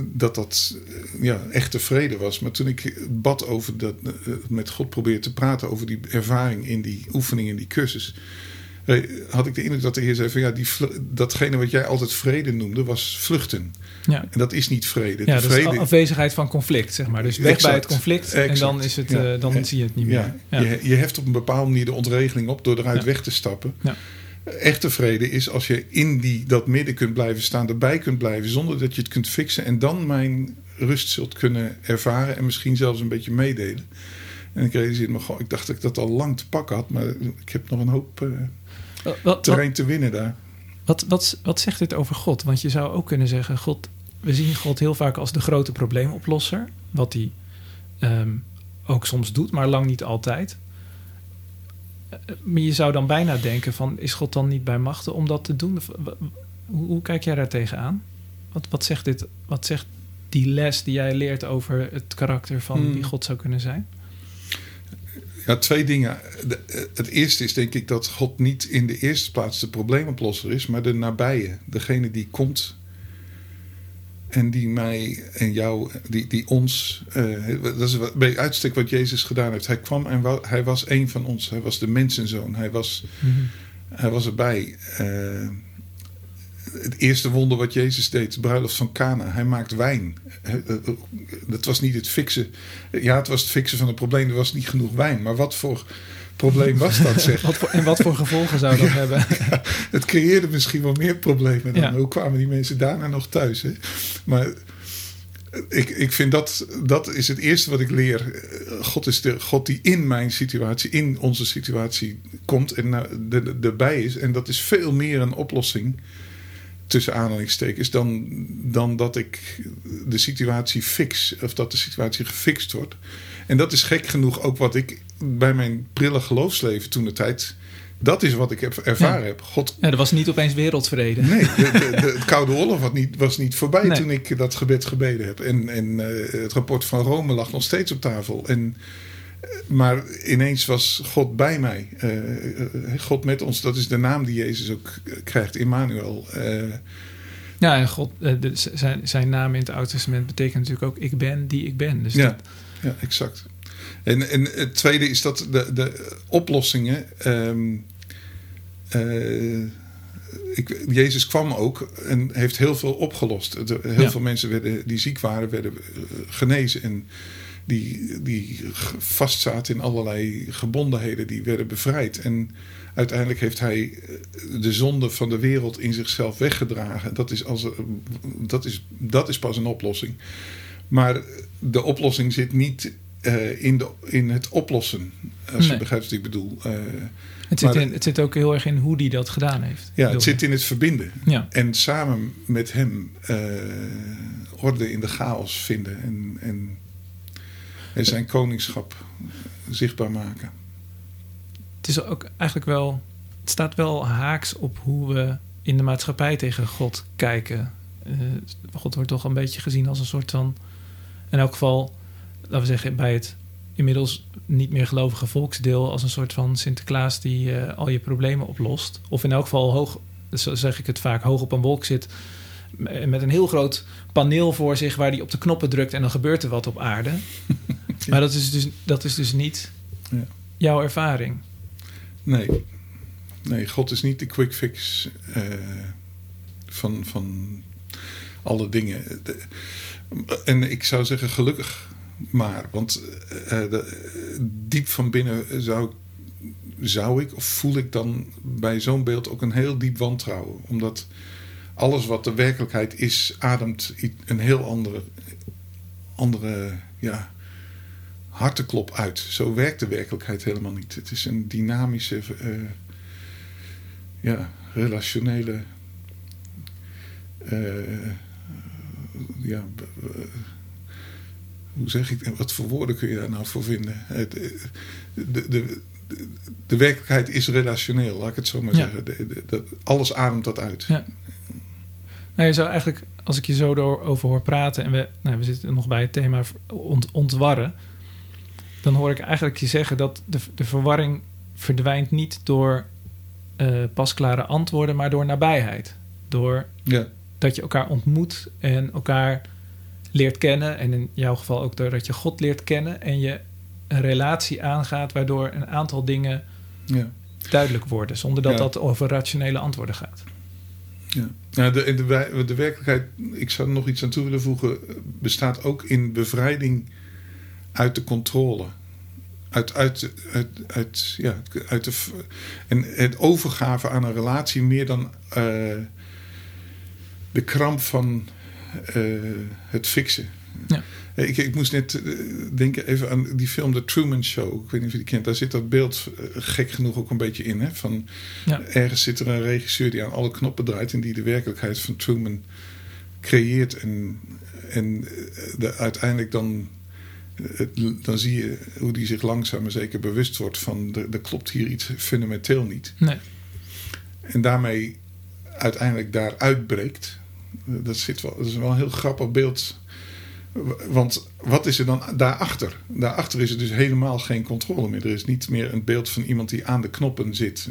dat, dat ja, echte vrede was. Maar toen ik bad over dat, uh, met God probeerde te praten over die ervaring in die oefening, in die cursus. Had ik de indruk dat de Heer zei van ja, die, datgene wat jij altijd vrede noemde, was vluchten.
Ja.
En dat is niet vrede.
Ja,
de vrede...
is afwezigheid van conflict, zeg maar. Dus weg exact. bij het conflict exact. en dan, is het, ja. dan zie je het niet meer.
Ja. ja. Je, je heft op een bepaalde manier de ontregeling op door eruit weg te stappen.
Ja.
Echte vrede is als je in die, dat midden kunt blijven staan, erbij kunt blijven, zonder dat je het kunt fixen. En dan mijn rust zult kunnen ervaren en misschien zelfs een beetje meedelen. En ik realiseerde me gewoon, ik dacht dat ik dat al lang te pakken had, maar ik heb nog een hoop uh, wat, terrein te winnen daar.
Wat, wat, wat zegt dit over God? Want je zou ook kunnen zeggen, God, we zien God heel vaak als de grote probleemoplosser. Wat hij um, ook soms doet, maar lang niet altijd. Maar je zou dan bijna denken van... is God dan niet bij machten om dat te doen? Hoe, hoe kijk jij daar tegenaan? Wat, wat, zegt dit, wat zegt die les die jij leert over het karakter van hmm. wie God zou kunnen zijn?
Ja, twee dingen. Het eerste is denk ik dat God niet in de eerste plaats de probleemoplosser is... maar de nabije, degene die komt en die mij en jou, die, die ons, uh, dat is bij uitstek wat Jezus gedaan heeft. Hij kwam en wa hij was een van ons. Hij was de mensenzoon. Hij was, mm -hmm. hij was erbij. Uh, het eerste wonder wat Jezus deed, de bruiloft van Cana. Hij maakt wijn. Dat was niet het fixen. Ja, het was het fixen van het probleem. Er was niet genoeg wijn. Maar wat voor probleem was dat, zeg. <laughs>
wat voor, en wat voor gevolgen zou dat
ja,
hebben? <laughs>
Ja, het creëerde misschien wel meer problemen dan. Ja. Hoe kwamen die mensen daarna nog thuis? Hè? Maar ik, ik vind dat, dat is het eerste wat ik leer. God is de God die in mijn situatie, in onze situatie komt en er, erbij is. En dat is veel meer een oplossing tussen aanhalingstekens dan, dan dat ik de situatie fix of dat de situatie gefixt wordt. En dat is gek genoeg ook wat ik bij mijn prille geloofsleven toen de tijd. Dat is wat ik heb ervaren
ja.
heb. God...
Ja, er was niet opeens wereldvrede.
Nee, de, de, de, <laughs> het Koude Oorlog was niet, was niet voorbij nee. toen ik dat gebed gebeden heb. En, en uh, het rapport van Rome lag nog steeds op tafel. En, maar ineens was God bij mij. Uh, God met ons, dat is de naam die Jezus ook krijgt, Immanuel. Uh,
ja, en God, zijn, zijn naam in het Oude Testament betekent natuurlijk ook: Ik ben die ik ben. Dus
ja.
dat,
ja, exact. En, en het tweede is dat de, de oplossingen. Um, uh, ik, Jezus kwam ook en heeft heel veel opgelost. Heel ja. veel mensen werden, die ziek waren, werden genezen. En die, die vastzaten in allerlei gebondenheden, die werden bevrijd. En uiteindelijk heeft hij de zonde van de wereld in zichzelf weggedragen. Dat is, als, dat is, dat is pas een oplossing. Maar de oplossing zit niet uh, in, de, in het oplossen. Als nee. je begrijpt wat ik bedoel. Uh,
het, zit in, het zit ook heel erg in hoe hij dat gedaan heeft.
Ja, het zit in het verbinden.
Ja.
En samen met hem uh, orde in de chaos vinden. En, en, en zijn koningschap zichtbaar maken.
Het is ook eigenlijk wel. Het staat wel haaks op hoe we in de maatschappij tegen God kijken. God wordt toch een beetje gezien als een soort van. In elk geval laten we zeggen, bij het inmiddels niet meer gelovige volksdeel als een soort van Sinterklaas die uh, al je problemen oplost. Of in elk geval hoog, zo zeg ik het vaak, hoog op een wolk zit met een heel groot paneel voor zich waar hij op de knoppen drukt en dan gebeurt er wat op aarde. <laughs> Maar dat is dus, dat is dus niet
Ja.
jouw ervaring.
Nee. Nee, God is niet de quick fix eh, van, van alle dingen. De- en ik zou zeggen gelukkig maar. Want eh, de- diep van binnen zou, zou ik, of voel ik dan bij zo'n beeld ook een heel diep wantrouwen. Omdat alles wat de werkelijkheid is, ademt een heel andere, andere ja, harteklop uit. Zo werkt de werkelijkheid helemaal niet. Het is een dynamische, eh, ja, relationele. eh, ja, hoe zeg ik Wat voor woorden kun je daar nou voor vinden? Het, eh, de, de, de, werkelijkheid is relationeel, laat ik het zo maar
Ja.
zeggen. De- alles ademt dat uit.
Ja. Nou, je zou eigenlijk, als ik je zo door, over hoor praten... en we, nou, we zitten nog bij het thema ont, ontwarren... dan hoor ik eigenlijk je zeggen dat de, de verwarring verdwijnt niet door eh, pasklare antwoorden... maar door nabijheid. Door
Ja,
dat je elkaar ontmoet en elkaar leert kennen. En in jouw geval ook doordat je God leert kennen... en je een relatie aangaat... waardoor een aantal dingen
ja.
duidelijk worden... zonder dat
Ja.
dat over rationele antwoorden gaat.
Ja, ja de, de, de werkelijkheid, ik zou er nog iets aan toe willen voegen, bestaat ook in bevrijding uit de controle. Uit, uit, uit, uit, ja, uit de, en het overgave aan een relatie meer dan eh, de kramp van het fixen.
Ja.
Ik, ik moest net eh, denken even aan die film The Truman Show. Ik weet niet of je die kent. Daar zit dat beeld eh, gek genoeg ook een beetje in. Hè? Van,
Ja.
Ergens zit er een regisseur die aan alle knoppen draait... en die de werkelijkheid van Truman creëert. En, en eh, de, uiteindelijk dan, eh, dan zie je hoe die zich langzaam maar zeker bewust wordt... van er, er klopt hier iets fundamenteel niet.
Nee.
En daarmee uiteindelijk daar uitbreekt. Dat, zit wel, dat is wel een heel grappig beeld. Want wat is er dan daarachter? Daarachter is er dus helemaal geen controle meer. Er is niet meer een beeld van iemand die aan de knoppen zit.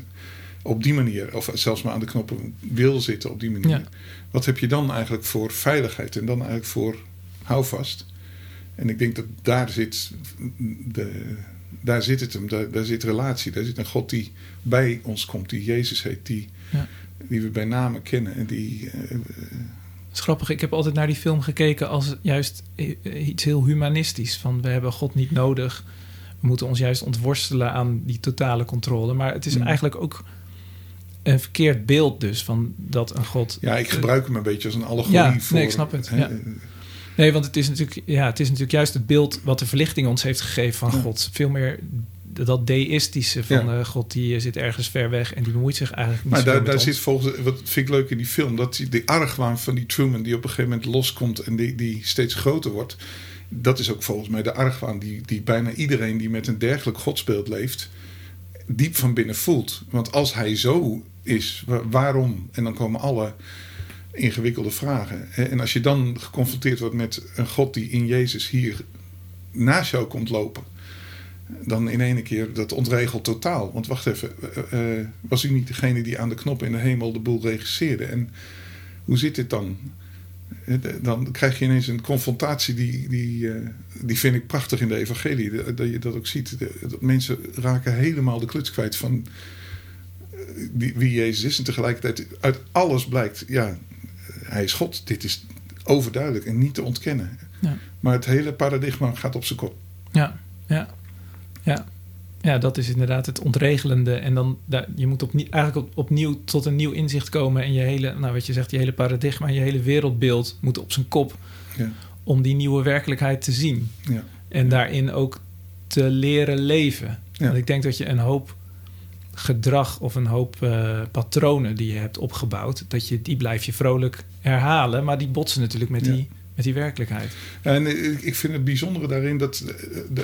Op die manier. Of zelfs maar aan de knoppen wil zitten op die manier.
Ja.
Wat heb je dan eigenlijk voor veiligheid? En dan eigenlijk voor houvast? En ik denk dat daar zit, de, daar zit het hem. Daar, daar zit relatie. Daar zit een God die bij ons komt. Die Jezus heet. Die,
Ja.
Die we bij name kennen. En die... eh,
is grappig, ik heb altijd naar die film gekeken als juist iets heel humanistisch. Van we hebben God niet nodig. We moeten ons juist ontworstelen aan die totale controle. Maar het is
Mm.
eigenlijk ook een verkeerd beeld dus van dat een God...
ja, ik gebruik hem een beetje als een allegorie
Ja, nee,
voor...
ik snap het,
hè,
ja. Nee, want het is, natuurlijk, ja, het is natuurlijk juist het beeld wat de verlichting ons heeft gegeven van
Ja.
God. Veel meer dat deïstische van
Ja.
eh, God die eh, zit ergens ver weg en die bemoeit zich eigenlijk niet
Maar daar, daar
ons.
zit volgens wat vind ik leuk in die film, dat die, die argwaan van die Truman die op een gegeven moment loskomt en die, die steeds groter wordt. Dat is ook volgens mij de argwaan die, die bijna iedereen die met een dergelijk godsbeeld leeft, diep van binnen voelt. Want als hij zo is, wa- waarom? En dan komen alle ingewikkelde vragen. En als je dan geconfronteerd wordt met een God die in Jezus hier naast jou komt lopen, dan in één keer dat ontregelt totaal. Want wacht even, eh, eh, was u niet degene die aan de knop in de hemel de boel regisseerde? En hoe zit dit dan? Eh, Dan krijg je ineens een confrontatie die, die, eh, die vind ik prachtig in de evangelie. Dat, je dat ook ziet. Dat mensen raken helemaal de kluts kwijt van eh, wie, wie Jezus is. En tegelijkertijd uit alles blijkt, ja, hij is God. Dit is overduidelijk en niet te ontkennen.
Ja.
Maar het hele paradigma gaat op zijn kop.
Ja, ja, ja. Ja, dat is inderdaad het ontregelende. En dan, daar, je moet opnieuw, eigenlijk op- opnieuw tot een nieuw inzicht komen. En je hele, nou wat je zegt, je hele paradigma, je hele wereldbeeld moet op zijn kop.
Ja.
Om die nieuwe werkelijkheid te zien.
Ja.
En daarin ook te leren leven. Want ik denk dat je een hoop gedrag of een hoop eh, patronen die je hebt opgebouwd, dat je die blijf je vrolijk herhalen. Maar die botsen natuurlijk met, die, met die werkelijkheid.
En ik vind het bijzondere daarin dat eh,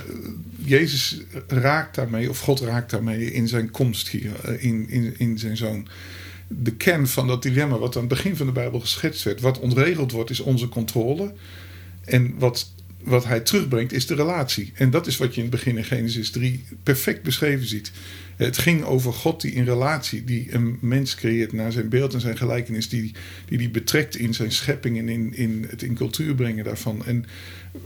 Jezus raakt daarmee, of God raakt daarmee in zijn komst hier, eh, in, in, in zijn zoon. De kern van dat dilemma, wat aan het begin van de Bijbel geschetst werd, wat ontregeld wordt, is onze controle. En wat wat hij terugbrengt is de relatie. En dat is wat je in het begin in Genesis 3 perfect beschreven ziet. Het ging over God die in relatie, die een mens creëert naar zijn beeld en zijn gelijkenis, die die, die betrekt in zijn schepping en in, in het in cultuur brengen daarvan. En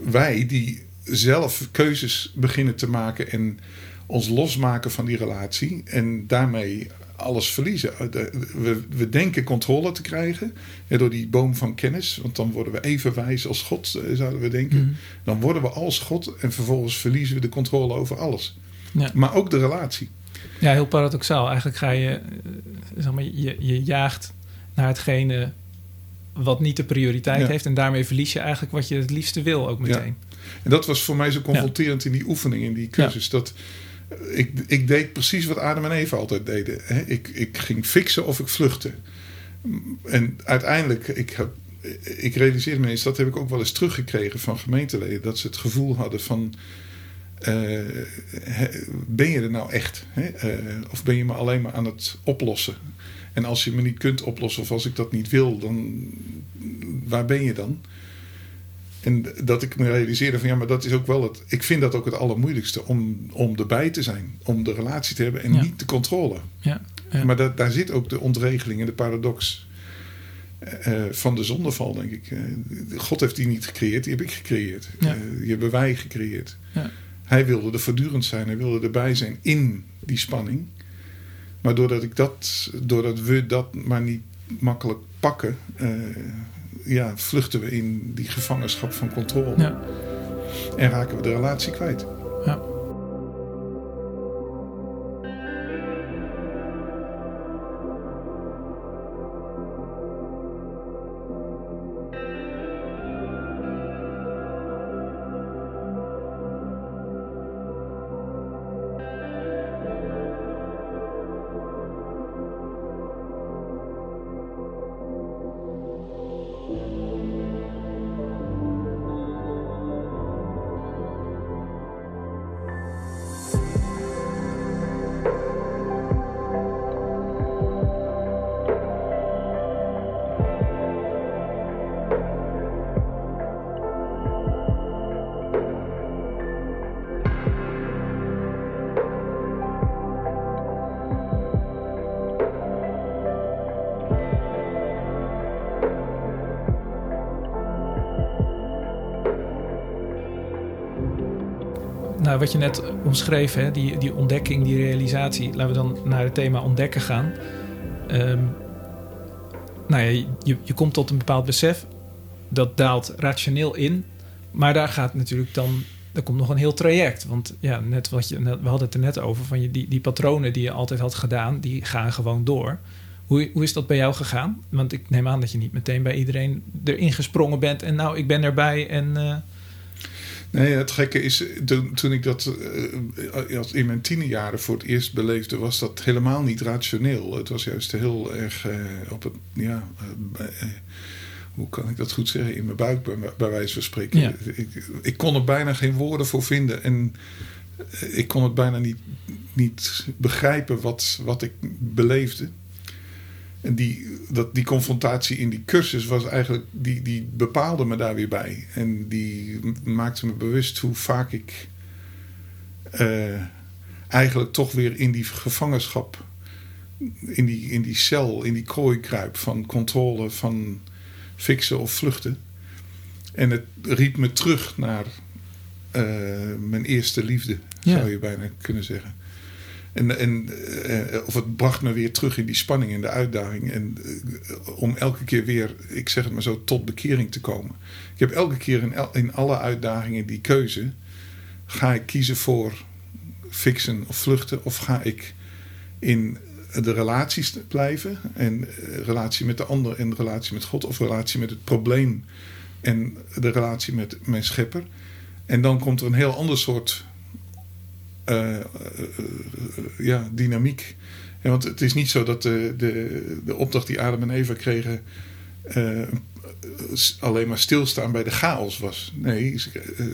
wij die zelf keuzes beginnen te maken en ons losmaken van die relatie en daarmee alles verliezen. We, we denken controle te krijgen door die boom van kennis, want dan worden we even wijs als God, eh, zouden we denken.
Mhm.
Dan worden we als God en vervolgens verliezen we de controle over alles.
Ja.
Maar ook de relatie.
Ja, heel paradoxaal. Eigenlijk ga je, eh, zeg maar, je, je jaagt naar hetgene wat niet de prioriteit
Ja.
heeft. En daarmee verlies je eigenlijk wat je het liefste wil ook meteen.
En dat was voor mij zo confronterend in die oefening, in die cursus. Dat eh, ik, ik deed precies wat Adam en Eva altijd deden. Ik, ik ging fixen of ik vluchtte. En uiteindelijk, ik, heb, ik realiseerde me eens, dat heb ik ook wel eens teruggekregen van gemeenteleden. Dat ze het gevoel hadden van, eh, ben je er nou echt? Hè? Eh, of ben je me alleen maar aan het oplossen? En als je me niet kunt oplossen of als ik dat niet wil, dan waar ben je dan? En dat ik me realiseerde van ja, maar dat is ook wel het. Ik vind dat ook het allermoeilijkste om, om erbij te zijn, om de relatie te hebben en
Ja.
niet de controle.
Ja, ja.
Maar dat, daar zit ook de ontregeling en de paradox eh, van de zondeval, denk ik. Eh, God heeft die niet gecreëerd, die heb ik gecreëerd.
Ja.
Eh, die hebben wij gecreëerd.
Ja.
Hij wilde er voortdurend zijn, hij wilde erbij zijn in die spanning. Maar doordat, ik dat, doordat we dat maar niet makkelijk pakken, eh, ja, vluchten we in die gevangenschap van controle.
Ja.
En raken we de relatie kwijt.
Ja. Nou, wat je net omschreef, hè, die, die ontdekking, die realisatie. Laten we dan naar het thema ontdekken gaan. Ehm, nou ja, je, je komt tot een bepaald besef. Dat daalt rationeel in. Maar daar gaat natuurlijk dan... Er komt nog een heel traject. Want ja, net wat je, we hadden het er net over. Van je, die, die patronen die je altijd had gedaan, die gaan gewoon door. Hoe, hoe is dat bij jou gegaan? Want ik neem aan dat je niet meteen bij iedereen erin gesprongen bent. En nou, ik ben erbij en... eh,
Nee, het gekke is, toen, ik dat eh, als in mijn tienerjaren voor het eerst beleefde, was dat helemaal niet rationeel. Het was juist heel erg eh, op het, ja, eh, eh, hoe kan ik dat goed zeggen, in mijn buik bij, bij wijze van spreken.
Ja.
Ik, ik kon er bijna geen woorden voor vinden en eh, ik kon het bijna niet, niet begrijpen wat, wat ik beleefde. En die, dat, die confrontatie in die cursus was eigenlijk, die, die bepaalde me daar weer bij. En die maakte me bewust hoe vaak ik eh, eigenlijk toch weer in die gevangenschap, in die, in die cel, in die kooi kruip van controle, van fixen of vluchten. En het riep me terug naar eh, mijn eerste liefde,
Ja.
zou je bijna kunnen zeggen. En, en, eh, of het bracht me weer terug in die spanning en de uitdaging. En eh, om elke keer weer, ik zeg het maar zo, tot bekering te komen. Ik heb elke keer in, in alle uitdagingen die keuze. Ga ik kiezen voor fixen of vluchten? Of ga ik in de relaties blijven? En eh, relatie met de ander en relatie met God. Of relatie met het probleem en de relatie met mijn schepper. En dan komt er een heel ander soort eh, eh, eh, ja, dynamiek. Want het is niet zo dat de, de, de opdracht die Adam en Eva kregen alleen maar stilstaan bij de chaos was. Nee,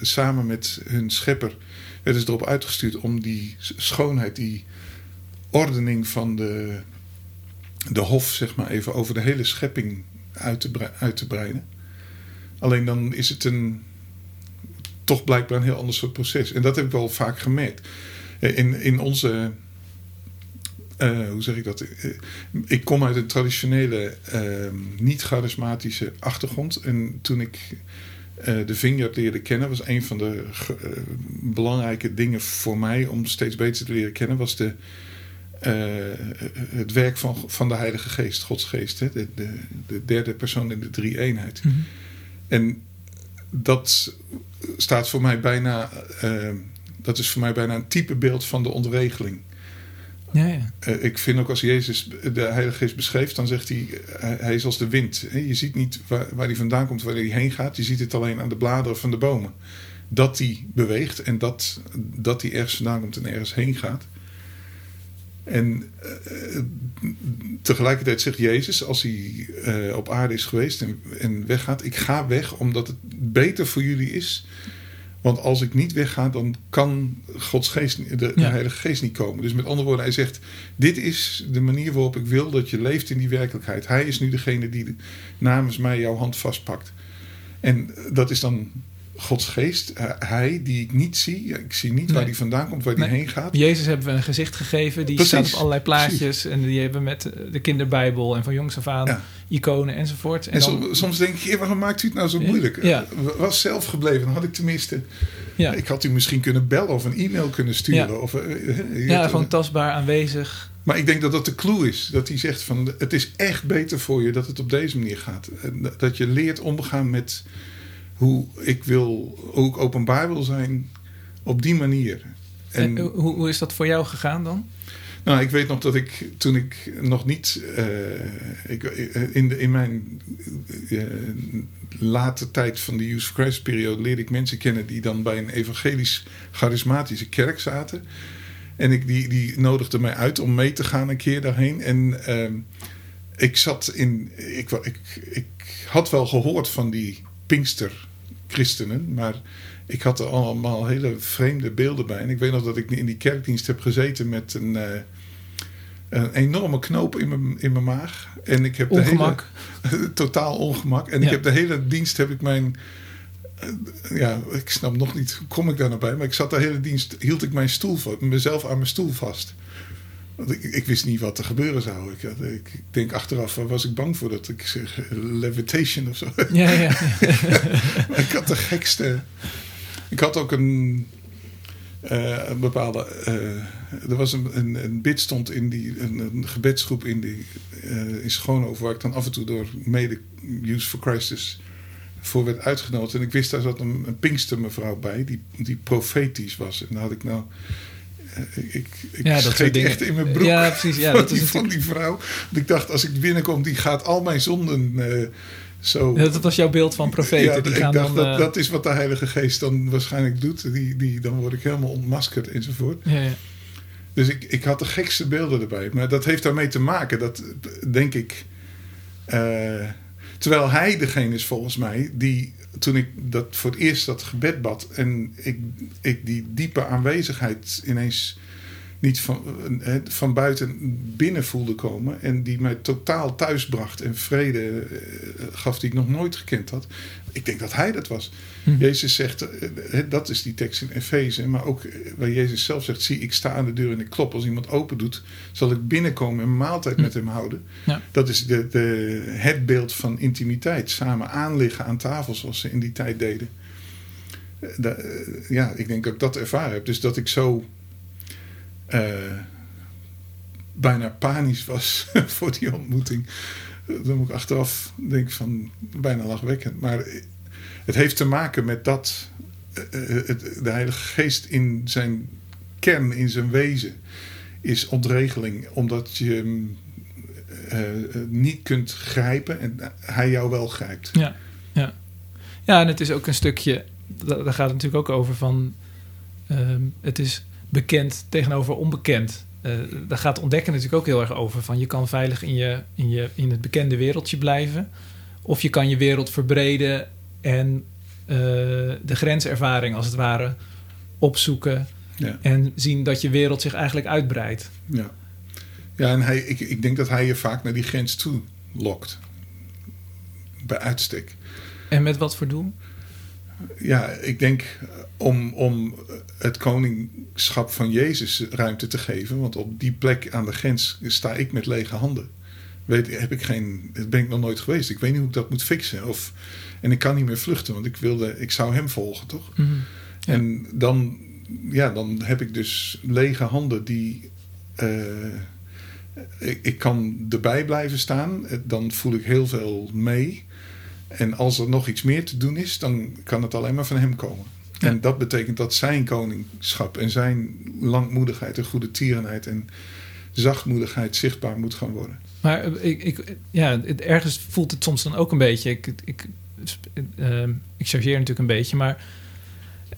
samen met hun schepper werden ze erop uitgestuurd om die schoonheid, die ordening van de, de hof, zeg maar even, over de hele schepping uit te, uit te breiden. Alleen dan is het een toch blijkbaar een heel ander soort proces. En dat heb ik wel vaak gemerkt. Eh, In, in onze. eh, hoe zeg ik dat? Eh, Ik kom uit een traditionele, eh, niet-charismatische achtergrond. En toen ik de Vineyard leerde kennen, was een van de belangrijke dingen voor mij om steeds beter te leren kennen, was de, het werk van, van de Heilige Geest, Gods Geest, hè? De, de, de derde persoon in de drie eenheid.
Mhm.
En dat staat voor mij bijna, eh, dat is voor mij bijna een type beeld van de ontregeling.
Ja, ja.
Eh, ik vind ook als Jezus de Heilige Geest beschreef, dan zegt hij, hij, is als de wind. Je ziet niet waar, waar hij vandaan komt, waar hij heen gaat. Je ziet het alleen aan de bladeren van de bomen. Dat hij beweegt en dat, dat hij ergens vandaan komt en ergens heen gaat. En eh, tegelijkertijd zegt Jezus, als hij eh, op aarde is geweest en, en weggaat, ik ga weg omdat het beter voor jullie is. Want als ik niet wegga, dan kan Gods geest, de,
Ja.
Heilige Geest niet komen. Dus met andere woorden, hij zegt: Dit is de manier waarop ik wil dat je leeft in die werkelijkheid. Hij is nu degene die namens mij jouw hand vastpakt. En dat is dan Gods geest. Eh, Hij die ik niet zie. Ik zie niet waar hij vandaan komt, waar hij
Nee.
heen gaat.
Jezus hebben we een gezicht gegeven. Die
Precies,
staat op allerlei plaatjes. En die hebben met de kinderbijbel en van jongs af aan
Ja.
iconen enzovoort. En
En
dan-
som- soms denk ik, "Heer, waarom maakt u het nou zo moeilijk?
Ja.
Was zelf gebleven, dan had ik tenminste...
ja.
Ik had u misschien kunnen bellen of een e-mail kunnen sturen.
Ja.
Of, eh, eh,
ja, gewoon tastbaar aanwezig.
Maar ik denk dat dat de clue is. Dat hij zegt van het is echt beter voor je dat het op deze manier gaat. Dat je leert omgaan met hoe ik wil, hoe ik openbaar wil zijn op die manier.
En,
En,
hoe, hoe is dat voor jou gegaan dan?
nou, ik weet nog dat ik toen ik nog niet eh, ik, eh, in, de, in mijn eh, late tijd van de Use for Christ periode leerde ik mensen kennen die dan bij een evangelisch charismatische kerk zaten. En ik, die, die nodigde mij uit om mee te gaan een keer daarheen. En ehm, ik zat in. Ik, ik, ik had wel gehoord van die Pinkster-christenen, maar ik had er allemaal hele vreemde beelden bij. En ik weet nog dat ik in die kerkdienst heb gezeten met een, eh, een enorme knoop in mijn, in mijn maag. En ik heb
Ongemak.
De hele, <laughs> totaal ongemak. En
Ja.
ik heb de hele dienst heb ik mijn. eh, Ja, ik snap nog niet hoe kom ik daar nou bij. Maar ik zat de hele dienst, hield ik mijn stoel vast, mezelf aan mijn stoel vast. Want ik, ik wist niet wat er gebeuren zou. Ik, ik, ik denk achteraf, was ik bang voor dat ik zeg levitation of zo.
Ja, ja. <laughs>
Maar ik had de gekste. Ik had ook een, eh, een bepaalde. eh, er was een, een, een bid stond in die. Een, een gebedsgroep in, die, eh, in Schoonhoven, waar ik dan af en toe door mede Use for Christus voor werd uitgenodigd. En ik wist daar zat een, een Pinkstermevrouw bij, die, die profetisch was. En dan had ik nou. Eh, Ik, ik, ik
Ja, dat dingen.
echt in mijn broek.
Ja, precies. Ja, <laughs>
van,
dat is
die, van die vrouw. Want ik dacht, als ik binnenkom, die gaat al mijn zonden eh, zo.
Ja, Dat was jouw beeld van profeten.
Ja,
die
ik
gaan
dacht
dan,
dat
eh,
dat is wat de Heilige Geest dan waarschijnlijk doet. Die, die, dan word ik helemaal ontmaskerd enzovoort.
ja, ja.
Dus ik, ik had de gekste beelden erbij. Maar dat heeft daarmee te maken dat, denk ik. terwijl hij degene is volgens mij die. Toen ik dat voor het eerst dat gebed bad. en ik, ik die diepe aanwezigheid ineens niet van, eh, van buiten binnen voelde komen. En die mij totaal thuis bracht en vrede eh, gaf die ik nog nooit gekend had. Ik denk dat hij dat was.
Hm.
Jezus zegt, eh, eh, dat is die tekst in Efeze, maar ook eh, waar Jezus zelf zegt: Zie, ik sta aan de deur en ik klop. Als iemand open doet, zal ik binnenkomen en een maaltijd
Hm.
met hem houden.
Ja.
Dat is de, de, het beeld van intimiteit. Samen aanliggen aan tafel, zoals ze in die tijd deden. Eh, eh, ja, ik denk dat ik dat ervaren heb. Dus dat ik zo eh, bijna panisch was <laughs> voor die ontmoeting. Dan moet ik achteraf denk van bijna lachwekkend. Maar het heeft te maken met dat eh, eh, de Heilige Geest in zijn kern, in zijn wezen, is ontregeling. Omdat je eh, niet kunt grijpen en hij jou wel grijpt.
Ja, ja. ja, en het is ook een stukje, da- daar gaat het natuurlijk ook over van, ehm, het is bekend tegenover onbekend. Eh, daar gaat ontdekken natuurlijk ook heel erg over van je kan veilig in, je, in, je, in het bekende wereldje blijven. Of je kan je wereld verbreden en eh, de grenservaring als het ware opzoeken
Ja.
en zien dat je wereld zich eigenlijk uitbreidt.
Ja, ja en hij, ik, ik denk dat hij je vaak naar die grens toe lokt. Bij uitstek.
En met wat voor doel?
ja, ik denk om, om het koningschap van Jezus ruimte te geven. Want op die plek aan de grens sta ik met lege handen. Weet, heb ik geen, dat ben ik nog nooit geweest. Ik weet niet hoe ik dat moet fixen. Of, en ik kan niet meer vluchten, want ik, wilde, ik zou hem volgen, toch?
Mhm. Ja.
En dan, ja, dan heb ik dus lege handen die. eh, ik, ik kan erbij blijven staan. Dan voel ik heel veel mee. En als er nog iets meer te doen is, dan kan het alleen maar van hem komen.
Ja.
En dat betekent dat zijn koningschap en zijn langmoedigheid en goede tierenheid en zachtmoedigheid zichtbaar moet gaan worden.
Maar ik, ik, ja, het, ergens voelt het soms dan ook een beetje. Ik, ik, eh, ik chargeer natuurlijk een beetje, maar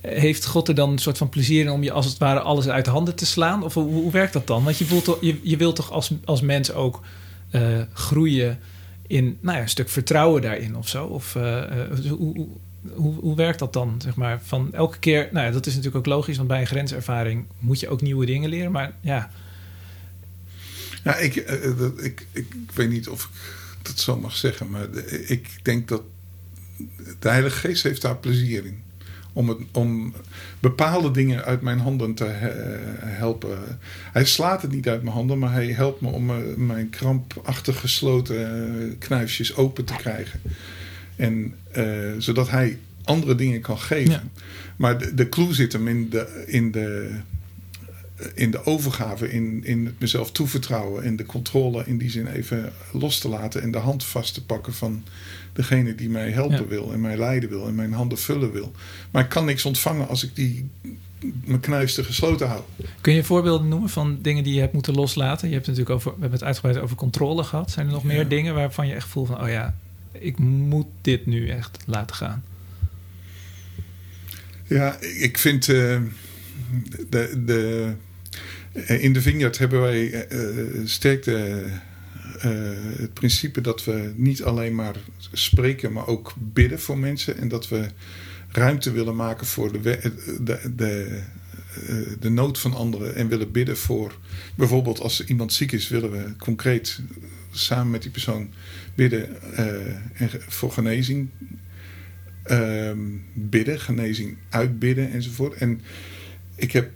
heeft God er dan een soort van plezier in om je als het ware alles uit de handen te slaan? Of hoe, hoe werkt dat dan? Want je, voelt je, je wilt toch als, als mens ook eh, groeien in nou ja, een stuk vertrouwen daarin of zo? Of eh, hoe, hoe, hoe, hoe werkt dat dan? Zeg maar, van elke keer, nou ja, dat is natuurlijk ook logisch, want bij een grenservaring moet je ook nieuwe dingen leren. Maar ja,
Ja, ik, eh, eh, dat- ik, ik, ik weet niet of ik dat zo mag zeggen, maar ik denk dat de Heilige Geest heeft daar plezier in. Om, het, om bepaalde dingen uit mijn handen te he- helpen. Hij slaat het niet uit mijn handen, maar hij helpt me om eh, mijn krampachtig gesloten eh, knuifjes open te krijgen. En eh, zodat hij andere dingen kan geven.
Ja.
Maar de, de clue zit hem in de, in de, in de overgave, in, in het mezelf toevertrouwen en de controle in die zin even los te laten en de hand vast te pakken van degene die mij helpen
Ja.
wil en mij leiden wil en mijn handen vullen wil. Maar ik kan niks ontvangen als ik die mijn knuisten gesloten hou.
Kun je voorbeelden noemen van dingen die je hebt moeten loslaten? Je hebt het natuurlijk over, we hebben het uitgebreid over controle gehad. Zijn er nog meer dingen waarvan je echt voelt van, oh ja, ik moet dit nu echt laten gaan?
Ja, ik vind eh, de, de, in de Vineyard hebben wij eh, sterk het principe dat we niet alleen maar spreken, maar ook bidden voor mensen. En dat we ruimte willen maken voor de, de, de, de nood van anderen. En willen bidden voor, bijvoorbeeld als iemand ziek is, willen we concreet samen met die persoon bidden eh, en voor genezing ehm, bidden, genezing uitbidden enzovoort. En ik heb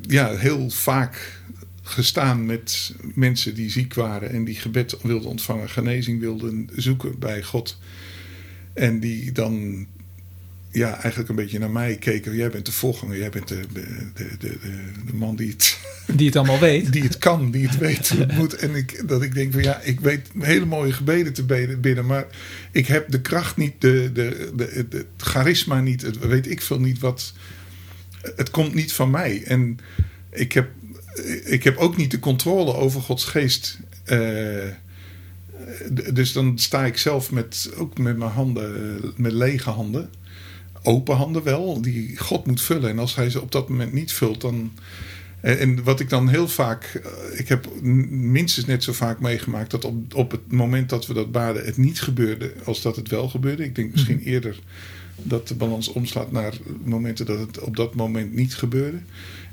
ja, heel vaak gestaan met mensen die ziek waren en die gebed wilden ontvangen, genezing wilden zoeken bij God. En die dan ja, eigenlijk een beetje naar mij keken. Jij bent de voorganger, jij bent de, de, de, de, de man die het
Die het allemaal weet. <laughs>
die het kan, die het weet hoe het moet. En ik, dat ik denk van ja, ik weet hele mooie gebeden te bidden, maar ik heb de kracht niet, de, de, de, het charisma niet, het weet ik veel niet wat. Het komt niet van mij. En ik heb, ik heb ook niet de controle over Gods geest. Eh, dus dan sta ik zelf met, ook met mijn handen, eh, met lege handen. Open handen wel, die God moet vullen. En als hij ze op dat moment niet vult, dan. En, wat ik dan heel vaak. eh, Ik heb minstens net zo vaak meegemaakt dat op, op het moment dat we dat baden het niet gebeurde als dat het wel gebeurde. Ik denk misschien
Mhm.
eerder dat de balans omslaat naar momenten dat het op dat moment niet gebeurde.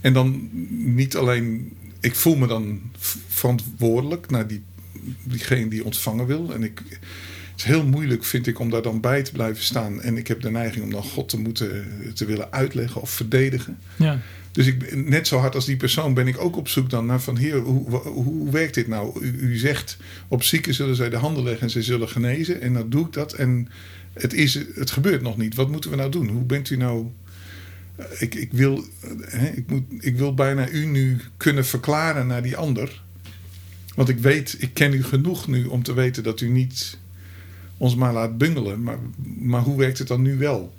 En dan niet alleen. Ik voel me dan verantwoordelijk naar die, diegene die ontvangen wil. En ik, het is heel moeilijk, vind ik, om daar dan bij te blijven staan. En ik heb de neiging om dan God te moeten te willen uitleggen of verdedigen.
Ja.
Dus ik, net zo hard als die persoon ben ik ook op zoek dan naar van... Heer, hoe, hoe, hoe werkt dit nou? U, u zegt, op zieken zullen zij de handen leggen en zij zullen genezen. En dan doe ik dat en het, is, het gebeurt nog niet. Wat moeten we nou doen? Hoe bent u nou... Ik, ik, wil, hè, ik, moet, ik wil bijna u nu kunnen verklaren naar die ander. Want ik weet, ik ken u genoeg nu om te weten dat u niet ons maar laat bungelen. Maar, maar hoe werkt het dan nu wel?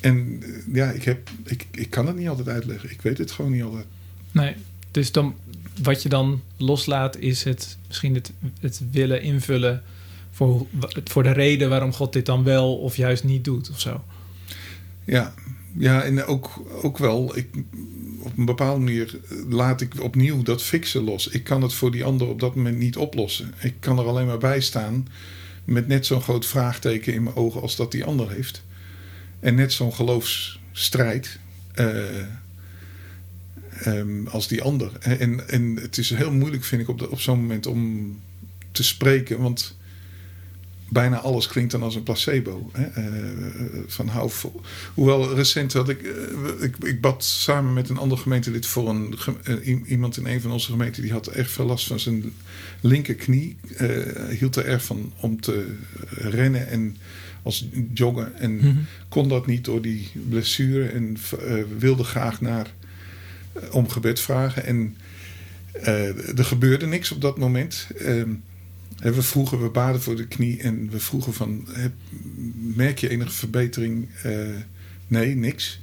En eh, ja, ik, heb, ik, ik kan het niet altijd uitleggen. Ik weet het gewoon niet altijd.
Nee, dus dan, wat je dan loslaat is het, misschien het, het willen invullen voor, voor de reden waarom God dit dan wel of juist niet doet of zo.
Ja, ja en ook, ook wel, ik, op een bepaalde manier laat ik opnieuw dat fixen los. Ik kan het voor die ander op dat moment niet oplossen. Ik kan er alleen maar bij staan met net zo'n groot vraagteken in mijn ogen als dat die ander heeft. En net zo'n geloofsstrijd eh, ehm, als die ander. En, en het is heel moeilijk, vind ik, op, op zo'n moment om te spreken. Want bijna alles klinkt dan als een placebo. Hè? Uh, van hou vol. Hoewel recent had ik, uh, ik, ik. bad samen met een ander gemeentelid voor een, uh, iemand in een van onze gemeenten. die had echt veel last van zijn linkerknie. hield er erg van om te rennen en als joggen. En mm -hmm. kon dat niet door die blessure. En wilde graag naar om gebed vragen. En er gebeurde niks op dat moment. Ehm, we vroegen, we baden voor de knie en we vroegen van, merk je enige verbetering? Uh, nee, niks.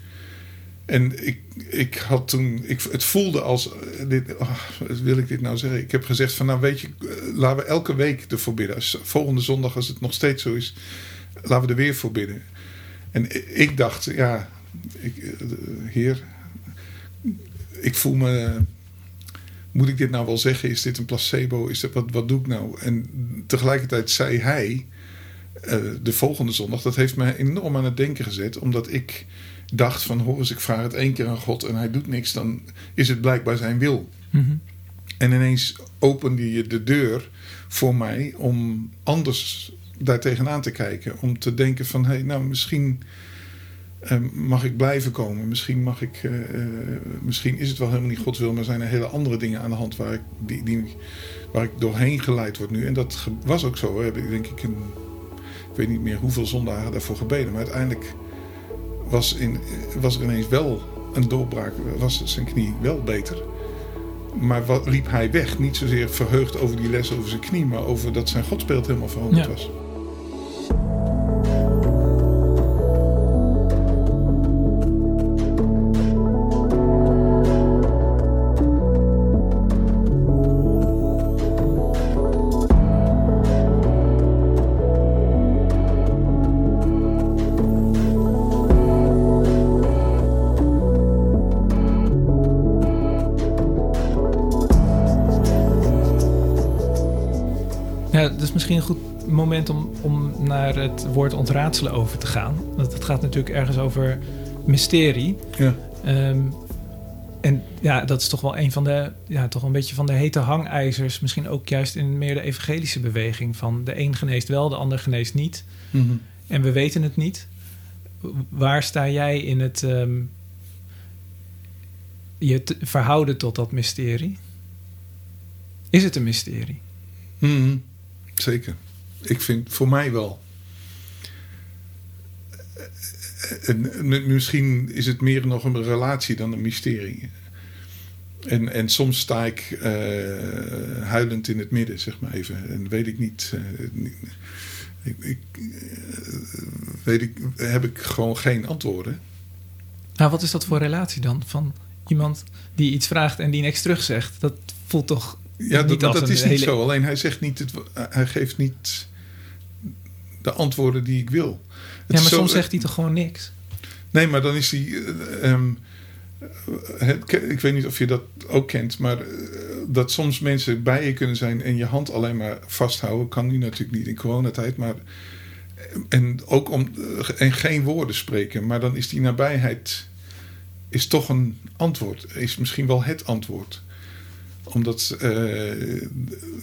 En ik, ik had toen, ik, het voelde als, eh, dit, oh, wil ik dit nou zeggen? Ik heb gezegd van, nou weet je, eh, laten we elke week ervoor bidden. Volgende zondag, als het nog steeds zo is, laten we er weer voor bidden. En ik dacht, ja, ik, heer, ik voel me moet ik dit nou wel zeggen? Is dit een placebo? Is dit, wat, wat doe ik nou? En tegelijkertijd zei hij uh, de volgende zondag, dat heeft me enorm aan het denken gezet, omdat ik dacht van hoor eens, ik vraag het één keer aan God en hij doet niks, dan is het blijkbaar zijn wil. Mm -hmm. En ineens opende je de deur voor mij om anders daar tegenaan te kijken. Om te denken van hé, hey, nou misschien mag ik blijven komen. Misschien, mag ik, uh, misschien is het wel helemaal niet Gods wil, maar zijn er hele andere dingen aan de hand waar ik, die, die, waar ik doorheen geleid word nu. En dat was ook zo. Heb ik denk ik een, ik weet niet meer hoeveel zondagen daarvoor gebeden. Maar uiteindelijk was, in, was er ineens wel een doorbraak. Was zijn knie wel beter. Maar wat liep hij weg? Niet zozeer verheugd over die les over zijn knie, maar over dat zijn godsbeeld helemaal veranderd ja. was.
Misschien een goed moment om, om naar het woord ontraadselen over te gaan. Want het gaat natuurlijk ergens over mysterie. Ja. Um, en ja, dat is toch wel een van de, ja, toch een beetje van de hete hangijzers. Misschien ook juist in meer de evangelische beweging. Van de een geneest wel, de ander geneest niet. Mm -hmm. En we weten het niet. Waar sta jij in het um, je verhouden tot dat mysterie? Is het een mysterie?
Mm -hmm. Zeker. Ik vind voor mij wel. En misschien is het meer nog een relatie dan een mysterie. En, en soms sta ik uh, huilend in het midden, zeg maar even. En weet ik niet. Uh, ik, ik, uh, weet ik, heb ik gewoon geen antwoorden.
Nou, wat is dat voor relatie dan? Van iemand die iets vraagt en die niks terugzegt. Dat voelt toch
ja, dat, dat is niet zo. Alleen hij zegt niet, het, hij geeft niet de antwoorden die ik wil.
Het ja, maar soms zegt hij toch gewoon niks?
Nee, maar dan is hij. Uh, um, ik weet niet of je dat ook kent, maar uh, dat soms mensen bij je kunnen zijn en je hand alleen maar vasthouden, kan nu natuurlijk niet in coronatijd, maar. En ook om. en geen woorden spreken, maar dan is die nabijheid. is toch een antwoord. Is misschien wel het antwoord omdat, uh,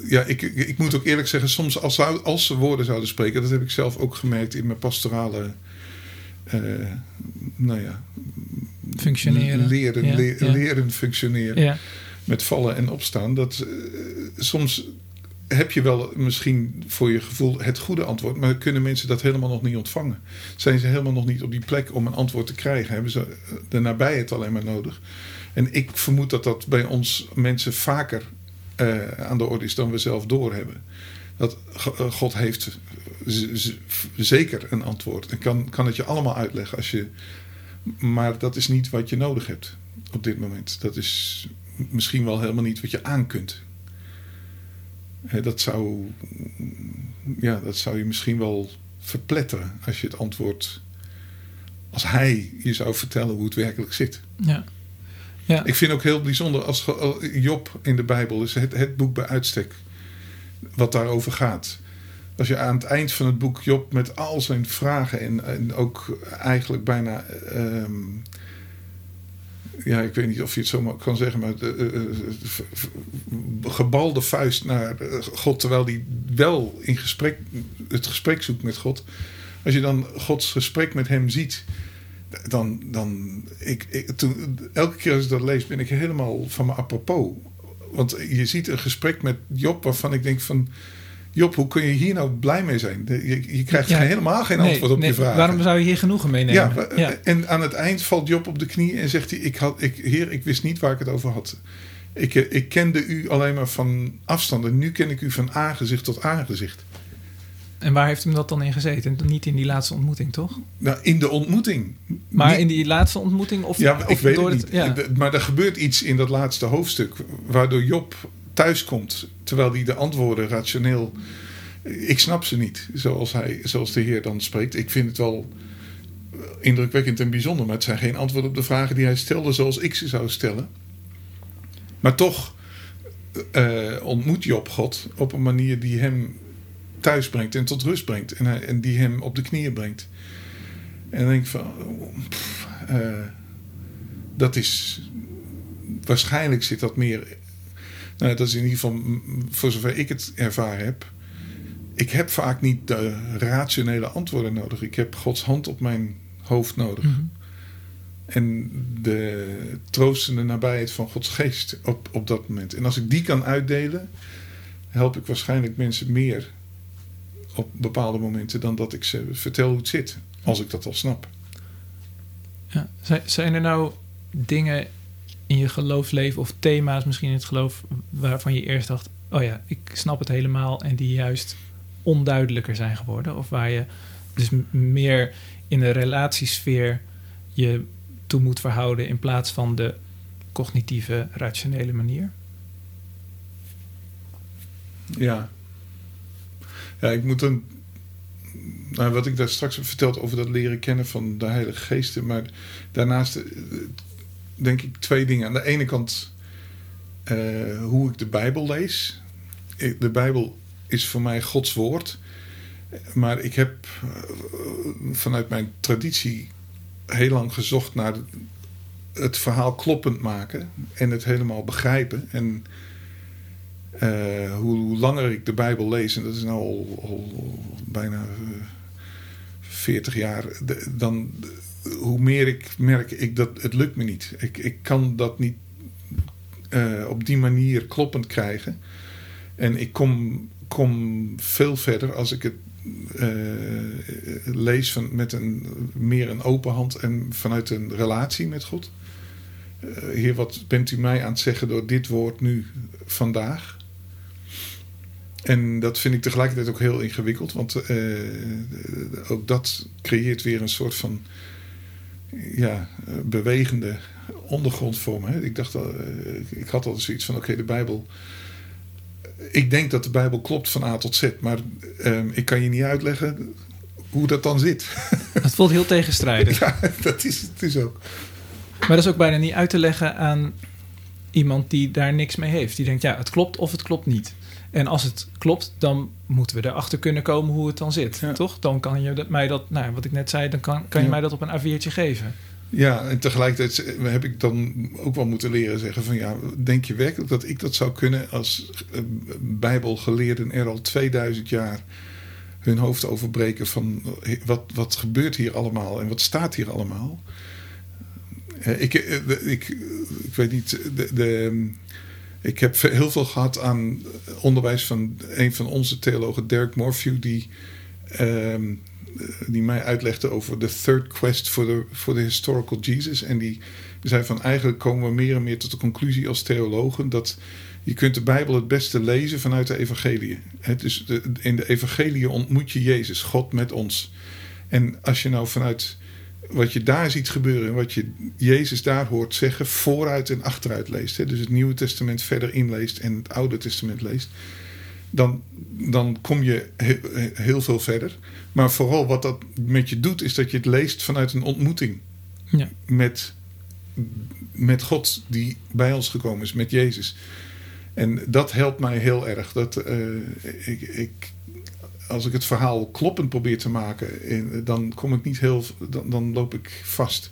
ja, ik, ik moet ook eerlijk zeggen, soms als, als ze woorden zouden spreken, dat heb ik zelf ook gemerkt in mijn pastorale, uh, nou ja,
functioneren.
Leren, ja, le ja. leren functioneren. Ja. Met vallen en opstaan. Dat uh, soms heb je wel misschien voor je gevoel het goede antwoord, maar kunnen mensen dat helemaal nog niet ontvangen? Zijn ze helemaal nog niet op die plek om een antwoord te krijgen? Hebben ze de nabijheid alleen maar nodig? En ik vermoed dat dat bij ons mensen vaker uh, aan de orde is dan we zelf doorhebben. Dat eh, God heeft zeker een antwoord. En kan, kan het je allemaal uitleggen als je. Maar dat is niet wat je nodig hebt op dit moment. Dat is misschien wel helemaal niet wat je aan kunt. Dat zou, ja, dat zou je misschien wel verpletteren als je het antwoord. Als hij je zou vertellen hoe het werkelijk zit.
Ja. Ja.
Ik vind ook heel bijzonder als Job in de Bijbel is het, het boek bij uitstek wat daarover gaat. Als je aan het eind van het boek Job met al zijn vragen en, en ook eigenlijk bijna um, ja, ik weet niet of je het zo kan zeggen, maar de, uh, gebalde vuist naar God, terwijl hij wel in gesprek, het gesprek zoekt met God. Als je dan Gods gesprek met hem ziet, dan, dan ik, ik, toen, elke keer als ik dat lees, ben ik helemaal van me apropos. Want je ziet een gesprek met Job waarvan ik denk van Job, hoe kun je hier nou blij mee zijn? Je, je krijgt helemaal geen antwoord op je vraag.
Waarom zou je hier genoegen meenemen?
Ja, ja, En aan het eind valt Job op de knie en zegt hij: ik had, ik, Heer, ik wist niet waar ik het over had. Ik, eh, ik kende u alleen maar van afstand en nu ken ik u van aangezicht tot aangezicht.
En waar heeft hem dat dan in gezeten? Niet in die laatste ontmoeting, toch?
Nou, in de ontmoeting.
Maar in die laatste ontmoeting? Of,
ja,
of
ik weet het niet. Ja. Maar er gebeurt iets in dat laatste hoofdstuk... waardoor Job thuiskomt... terwijl hij de antwoorden rationeel... Ik snap ze niet, zoals, hij, zoals de Heer dan spreekt. Ik vind het wel indrukwekkend en bijzonder... maar het zijn geen antwoorden op de vragen die hij stelde... zoals ik ze zou stellen. Maar toch uh, ontmoet Job God op een manier die hem thuis brengt en tot rust brengt. En, hij, en die hem op de knieën brengt. En dan denk ik van, uh, dat is, waarschijnlijk zit dat meer, nou dat is in ieder geval voor zover ik het ervaren heb. Ik heb vaak niet de rationele antwoorden nodig. Ik heb Gods hand op mijn hoofd nodig. Mhm. En de troostende nabijheid van Gods geest op, op dat moment. En als ik die kan uitdelen, help ik waarschijnlijk mensen meer op bepaalde momenten dan dat ik ze vertel hoe het zit. Als ik dat al snap.
Ja. Zijn er nou dingen in je geloofsleven of thema's misschien in het geloof waarvan je eerst dacht: oh ja, ik snap het helemaal en die juist onduidelijker zijn geworden? Of waar je dus meer in de relatiesfeer je toe moet verhouden in plaats van de cognitieve, rationele manier?
Ja, ja, ik moet dan. Nou, wat ik daar straks heb verteld over dat leren kennen van de Heilige Geesten. Maar daarnaast eh, denk ik twee dingen. Aan de ene kant uh, hoe ik de Bijbel lees. De Bijbel is voor mij Gods woord. Maar ik heb uh, vanuit mijn traditie heel lang gezocht naar het verhaal kloppend maken. En het helemaal begrijpen. En uh, hoe, langer ik de Bijbel lees, en dat is nu al, bijna uh, eh, 40 jaar, dan hoe meer ik merk ik dat het lukt me niet. Ik, ik kan dat niet uh, op die manier kloppend krijgen. En ik kom, kom veel verder als ik het lees van, met een, meer een open hand en vanuit een relatie met God. Heer, wat bent u mij aan het zeggen door dit woord nu vandaag? En dat vind ik tegelijkertijd ook heel ingewikkeld, want uh, ook dat creëert weer een soort van ja, bewegende ondergrond voor me. Ik dacht, uh, ik had altijd zoiets van: oké, de Bijbel. Ik denk dat de Bijbel klopt van A tot Z, maar ehm, ik kan je niet uitleggen hoe dat dan zit. <laughs>
Het voelt heel tegenstrijdig.
ja, dat is het is ook.
Maar dat is ook bijna niet uit te leggen aan iemand die daar niks mee heeft. Die denkt, ja, het klopt of het klopt niet. En als het klopt, dan moeten we erachter kunnen komen hoe het dan zit. Toch? Dan kan je dat, mij dat, nou, wat ik net zei, dan kan, kan je mij dat op een A4'tje geven.
Ja, en tegelijkertijd heb ik dan ook wel moeten leren zeggen van ja, denk je werkelijk dat ik dat zou kunnen als uh, bijbelgeleerden er al 2000 jaar hun hoofd overbreken van wat, wat gebeurt hier allemaal en wat staat hier allemaal? Ik, uh, ik, ik weet niet, de, de ik heb heel veel gehad aan onderwijs van een van onze theologen, Derek Morphew, die, um, die mij uitlegde over de third quest for the, for the historical Jesus. En die zei van eigenlijk komen we meer en meer tot de conclusie als theologen dat je kunt de Bijbel het beste lezen vanuit de evangelie. Dus in de evangelie ontmoet je Jezus, God met ons. En als je nou vanuit wat je daar ziet gebeuren en wat je Jezus daar hoort zeggen, vooruit en achteruit leest. Hè, dus het Nieuwe Testament verder inleest en het Oude Testament leest. Dan, dan kom je heel, veel verder. Maar vooral wat dat met je doet, is dat je het leest vanuit een ontmoeting ja. met, met God die bij ons gekomen is, met Jezus. En dat helpt mij heel erg. Dat, uh, ik, ik als ik het verhaal kloppend probeer te maken, dan kom ik niet heel. Dan, dan loop ik vast.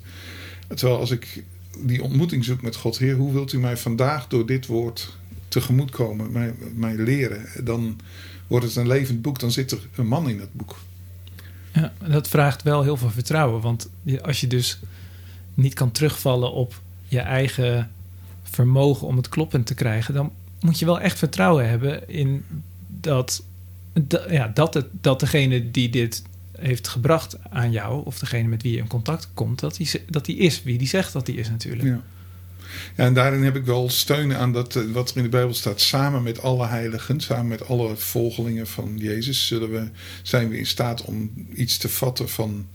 Terwijl als ik die ontmoeting zoekt met God. Heer, hoe wilt u mij vandaag door dit woord tegemoetkomen, mij, mij leren? Dan wordt het een levend boek, dan zit er een man in dat boek.
Ja, dat vraagt wel heel veel vertrouwen. Want als je dus niet kan terugvallen op je eigen vermogen om het kloppend te krijgen, dan moet je wel echt vertrouwen hebben in dat, ja, dat, het, dat degene die dit heeft gebracht aan jou, of degene met wie je in contact komt, dat die, dat die is wie die zegt dat die is natuurlijk.
Ja. Ja, en daarin heb ik wel steun aan dat, eh, wat er in de Bijbel staat. Samen met alle heiligen, samen met alle volgelingen van Jezus, zullen we, zijn we in staat om iets te vatten van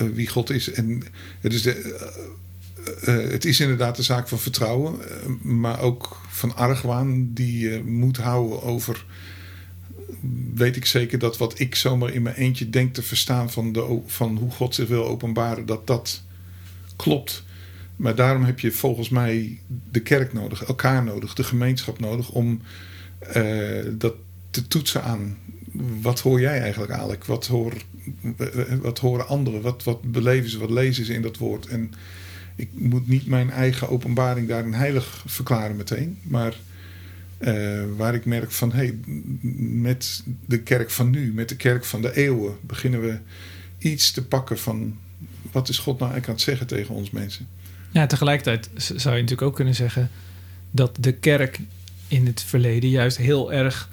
uh, wie God is. En het is, de, uh, het is inderdaad een zaak van vertrouwen, maar ook van argwaan die je moet houden over. Weet ik zeker dat wat ik zomaar in mijn eentje denk te verstaan van, de, van hoe God zich wil openbaren, dat dat klopt. Maar daarom heb je volgens mij de kerk nodig, elkaar nodig, de gemeenschap nodig om uh, dat te toetsen aan. Wat hoor jij eigenlijk, Alek? Wat, hoor, wat horen anderen? Wat, wat beleven ze? Wat lezen ze in dat woord? En ik moet niet mijn eigen openbaring daarin heilig verklaren meteen. Maar uh, waar ik merk van, hey, met de kerk van nu, met de kerk van de eeuwen, beginnen we iets te pakken van wat is God nou eigenlijk aan het zeggen tegen ons mensen.
Ja, tegelijkertijd zou je natuurlijk ook kunnen zeggen dat de kerk in het verleden juist heel erg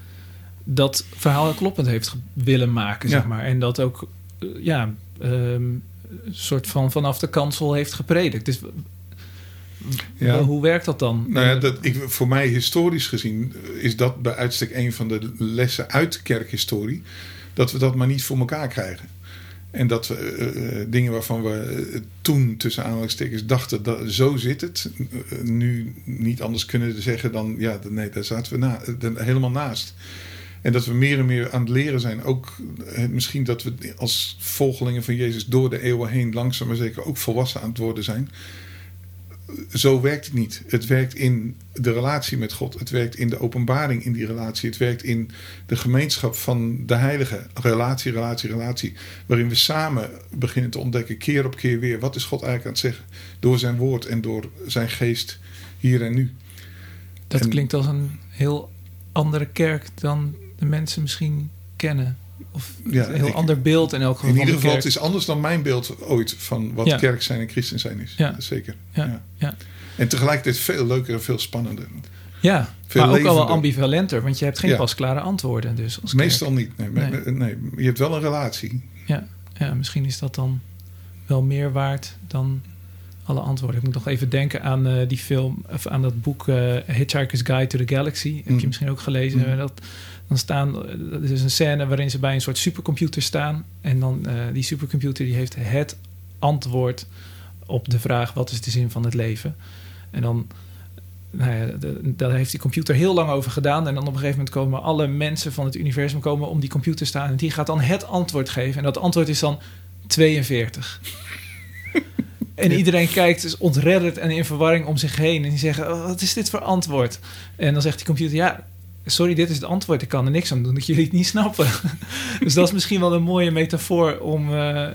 dat verhaal kloppend heeft willen maken, zeg maar. En dat ook, uh, ja, um, soort van vanaf de kansel heeft gepredikt. Dus ja. hoe werkt dat dan?
Nou ja, dat, ik, voor mij historisch gezien is dat bij uitstek een van de lessen uit kerkhistorie. Dat we dat maar niet voor elkaar krijgen. En dat we uh, dingen waarvan we toen tussen aanhalingstekens dachten, dat, zo zit het. nu niet anders kunnen zeggen dan, ja, nee, daar zaten we na, helemaal naast. En dat we meer en meer aan het leren zijn. Ook misschien dat we als volgelingen van Jezus door de eeuwen heen langzaam maar zeker ook volwassen aan het worden zijn zo werkt het niet. Het werkt in de relatie met God. Het werkt in de openbaring in die relatie. Het werkt in de gemeenschap van de heilige. Relatie, relatie, relatie. Waarin we samen beginnen te ontdekken, keer op keer weer. Wat is God eigenlijk aan het zeggen? Door zijn woord en door zijn geest hier en nu.
Dat klinkt als een heel andere kerk dan de mensen misschien kennen. Of ja, een heel ander beeld in elk geval.
In ieder geval, het is anders dan mijn beeld ooit van wat kerk zijn en christen zijn is. Ja. Zeker. Ja. Ja. En tegelijkertijd veel leuker en veel spannender.
Ja, veel maar ook al wel ambivalenter, want je hebt geen pasklare antwoorden. Dus als
Meestal niet. Nee, nee. nee, je hebt wel een relatie.
Ja, ja, misschien is dat dan wel meer waard dan alle antwoorden. Ik moet nog even denken aan uh, die film, of aan dat boek uh, Hitchhiker's Guide to the Galaxy. Heb je mm. misschien ook gelezen? Mm. Dat, dan staan, er is een scène waarin ze bij een soort supercomputer staan. En dan uh, die supercomputer die heeft het antwoord op de vraag: wat is de zin van het leven? En dan. Nou ja, daar heeft die computer heel lang over gedaan. En dan op een gegeven moment komen alle mensen van het universum komen om die computer staan. En die gaat dan het antwoord geven. En dat antwoord is dan 42. En iedereen kijkt dus ontredderd en in verwarring om zich heen. En die zeggen, oh, wat is dit voor antwoord? En dan zegt die computer, ja, sorry, dit is het antwoord. Ik kan er niks aan doen dat jullie het niet snappen. <laughs> dus dat is misschien wel een mooie metafoor om, uh,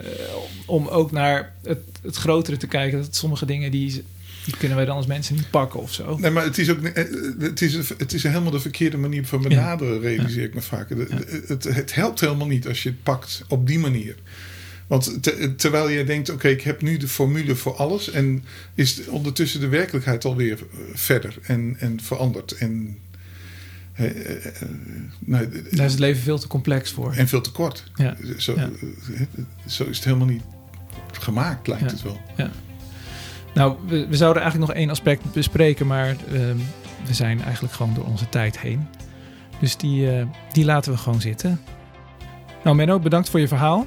om ook naar het, het grotere te kijken. Dat sommige dingen die, die kunnen wij dan als mensen niet pakken of zo.
Nee, maar het is ook eh, het is, het is helemaal de verkeerde manier van benaderen, realiseer ik me vaak. Het, het, helpt helemaal niet als je het pakt op die manier. Want terwijl je denkt, oké, ik heb nu de formule voor alles. En is ondertussen de werkelijkheid alweer eh, verder en, en veranderd. En
uh, nou, Daar is het leven veel te complex voor.
En veel te kort. Ja. Zo, ja. zo is het helemaal niet gemaakt, lijkt het wel. Ja.
Nou, we, we, zouden eigenlijk nog één aspect bespreken, maar uh, we zijn eigenlijk gewoon door onze tijd heen. Dus die, uh, die laten we gewoon zitten. Nou, Menno, bedankt voor je verhaal.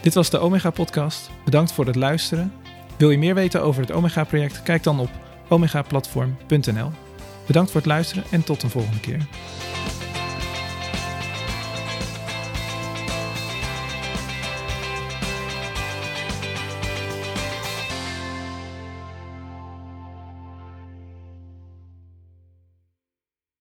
Dit was de Omega Podcast. Bedankt voor het luisteren. Wil je meer weten over het Omega Project? Kijk dan op omegaplatform.nl. Bedankt voor het luisteren en tot een volgende keer.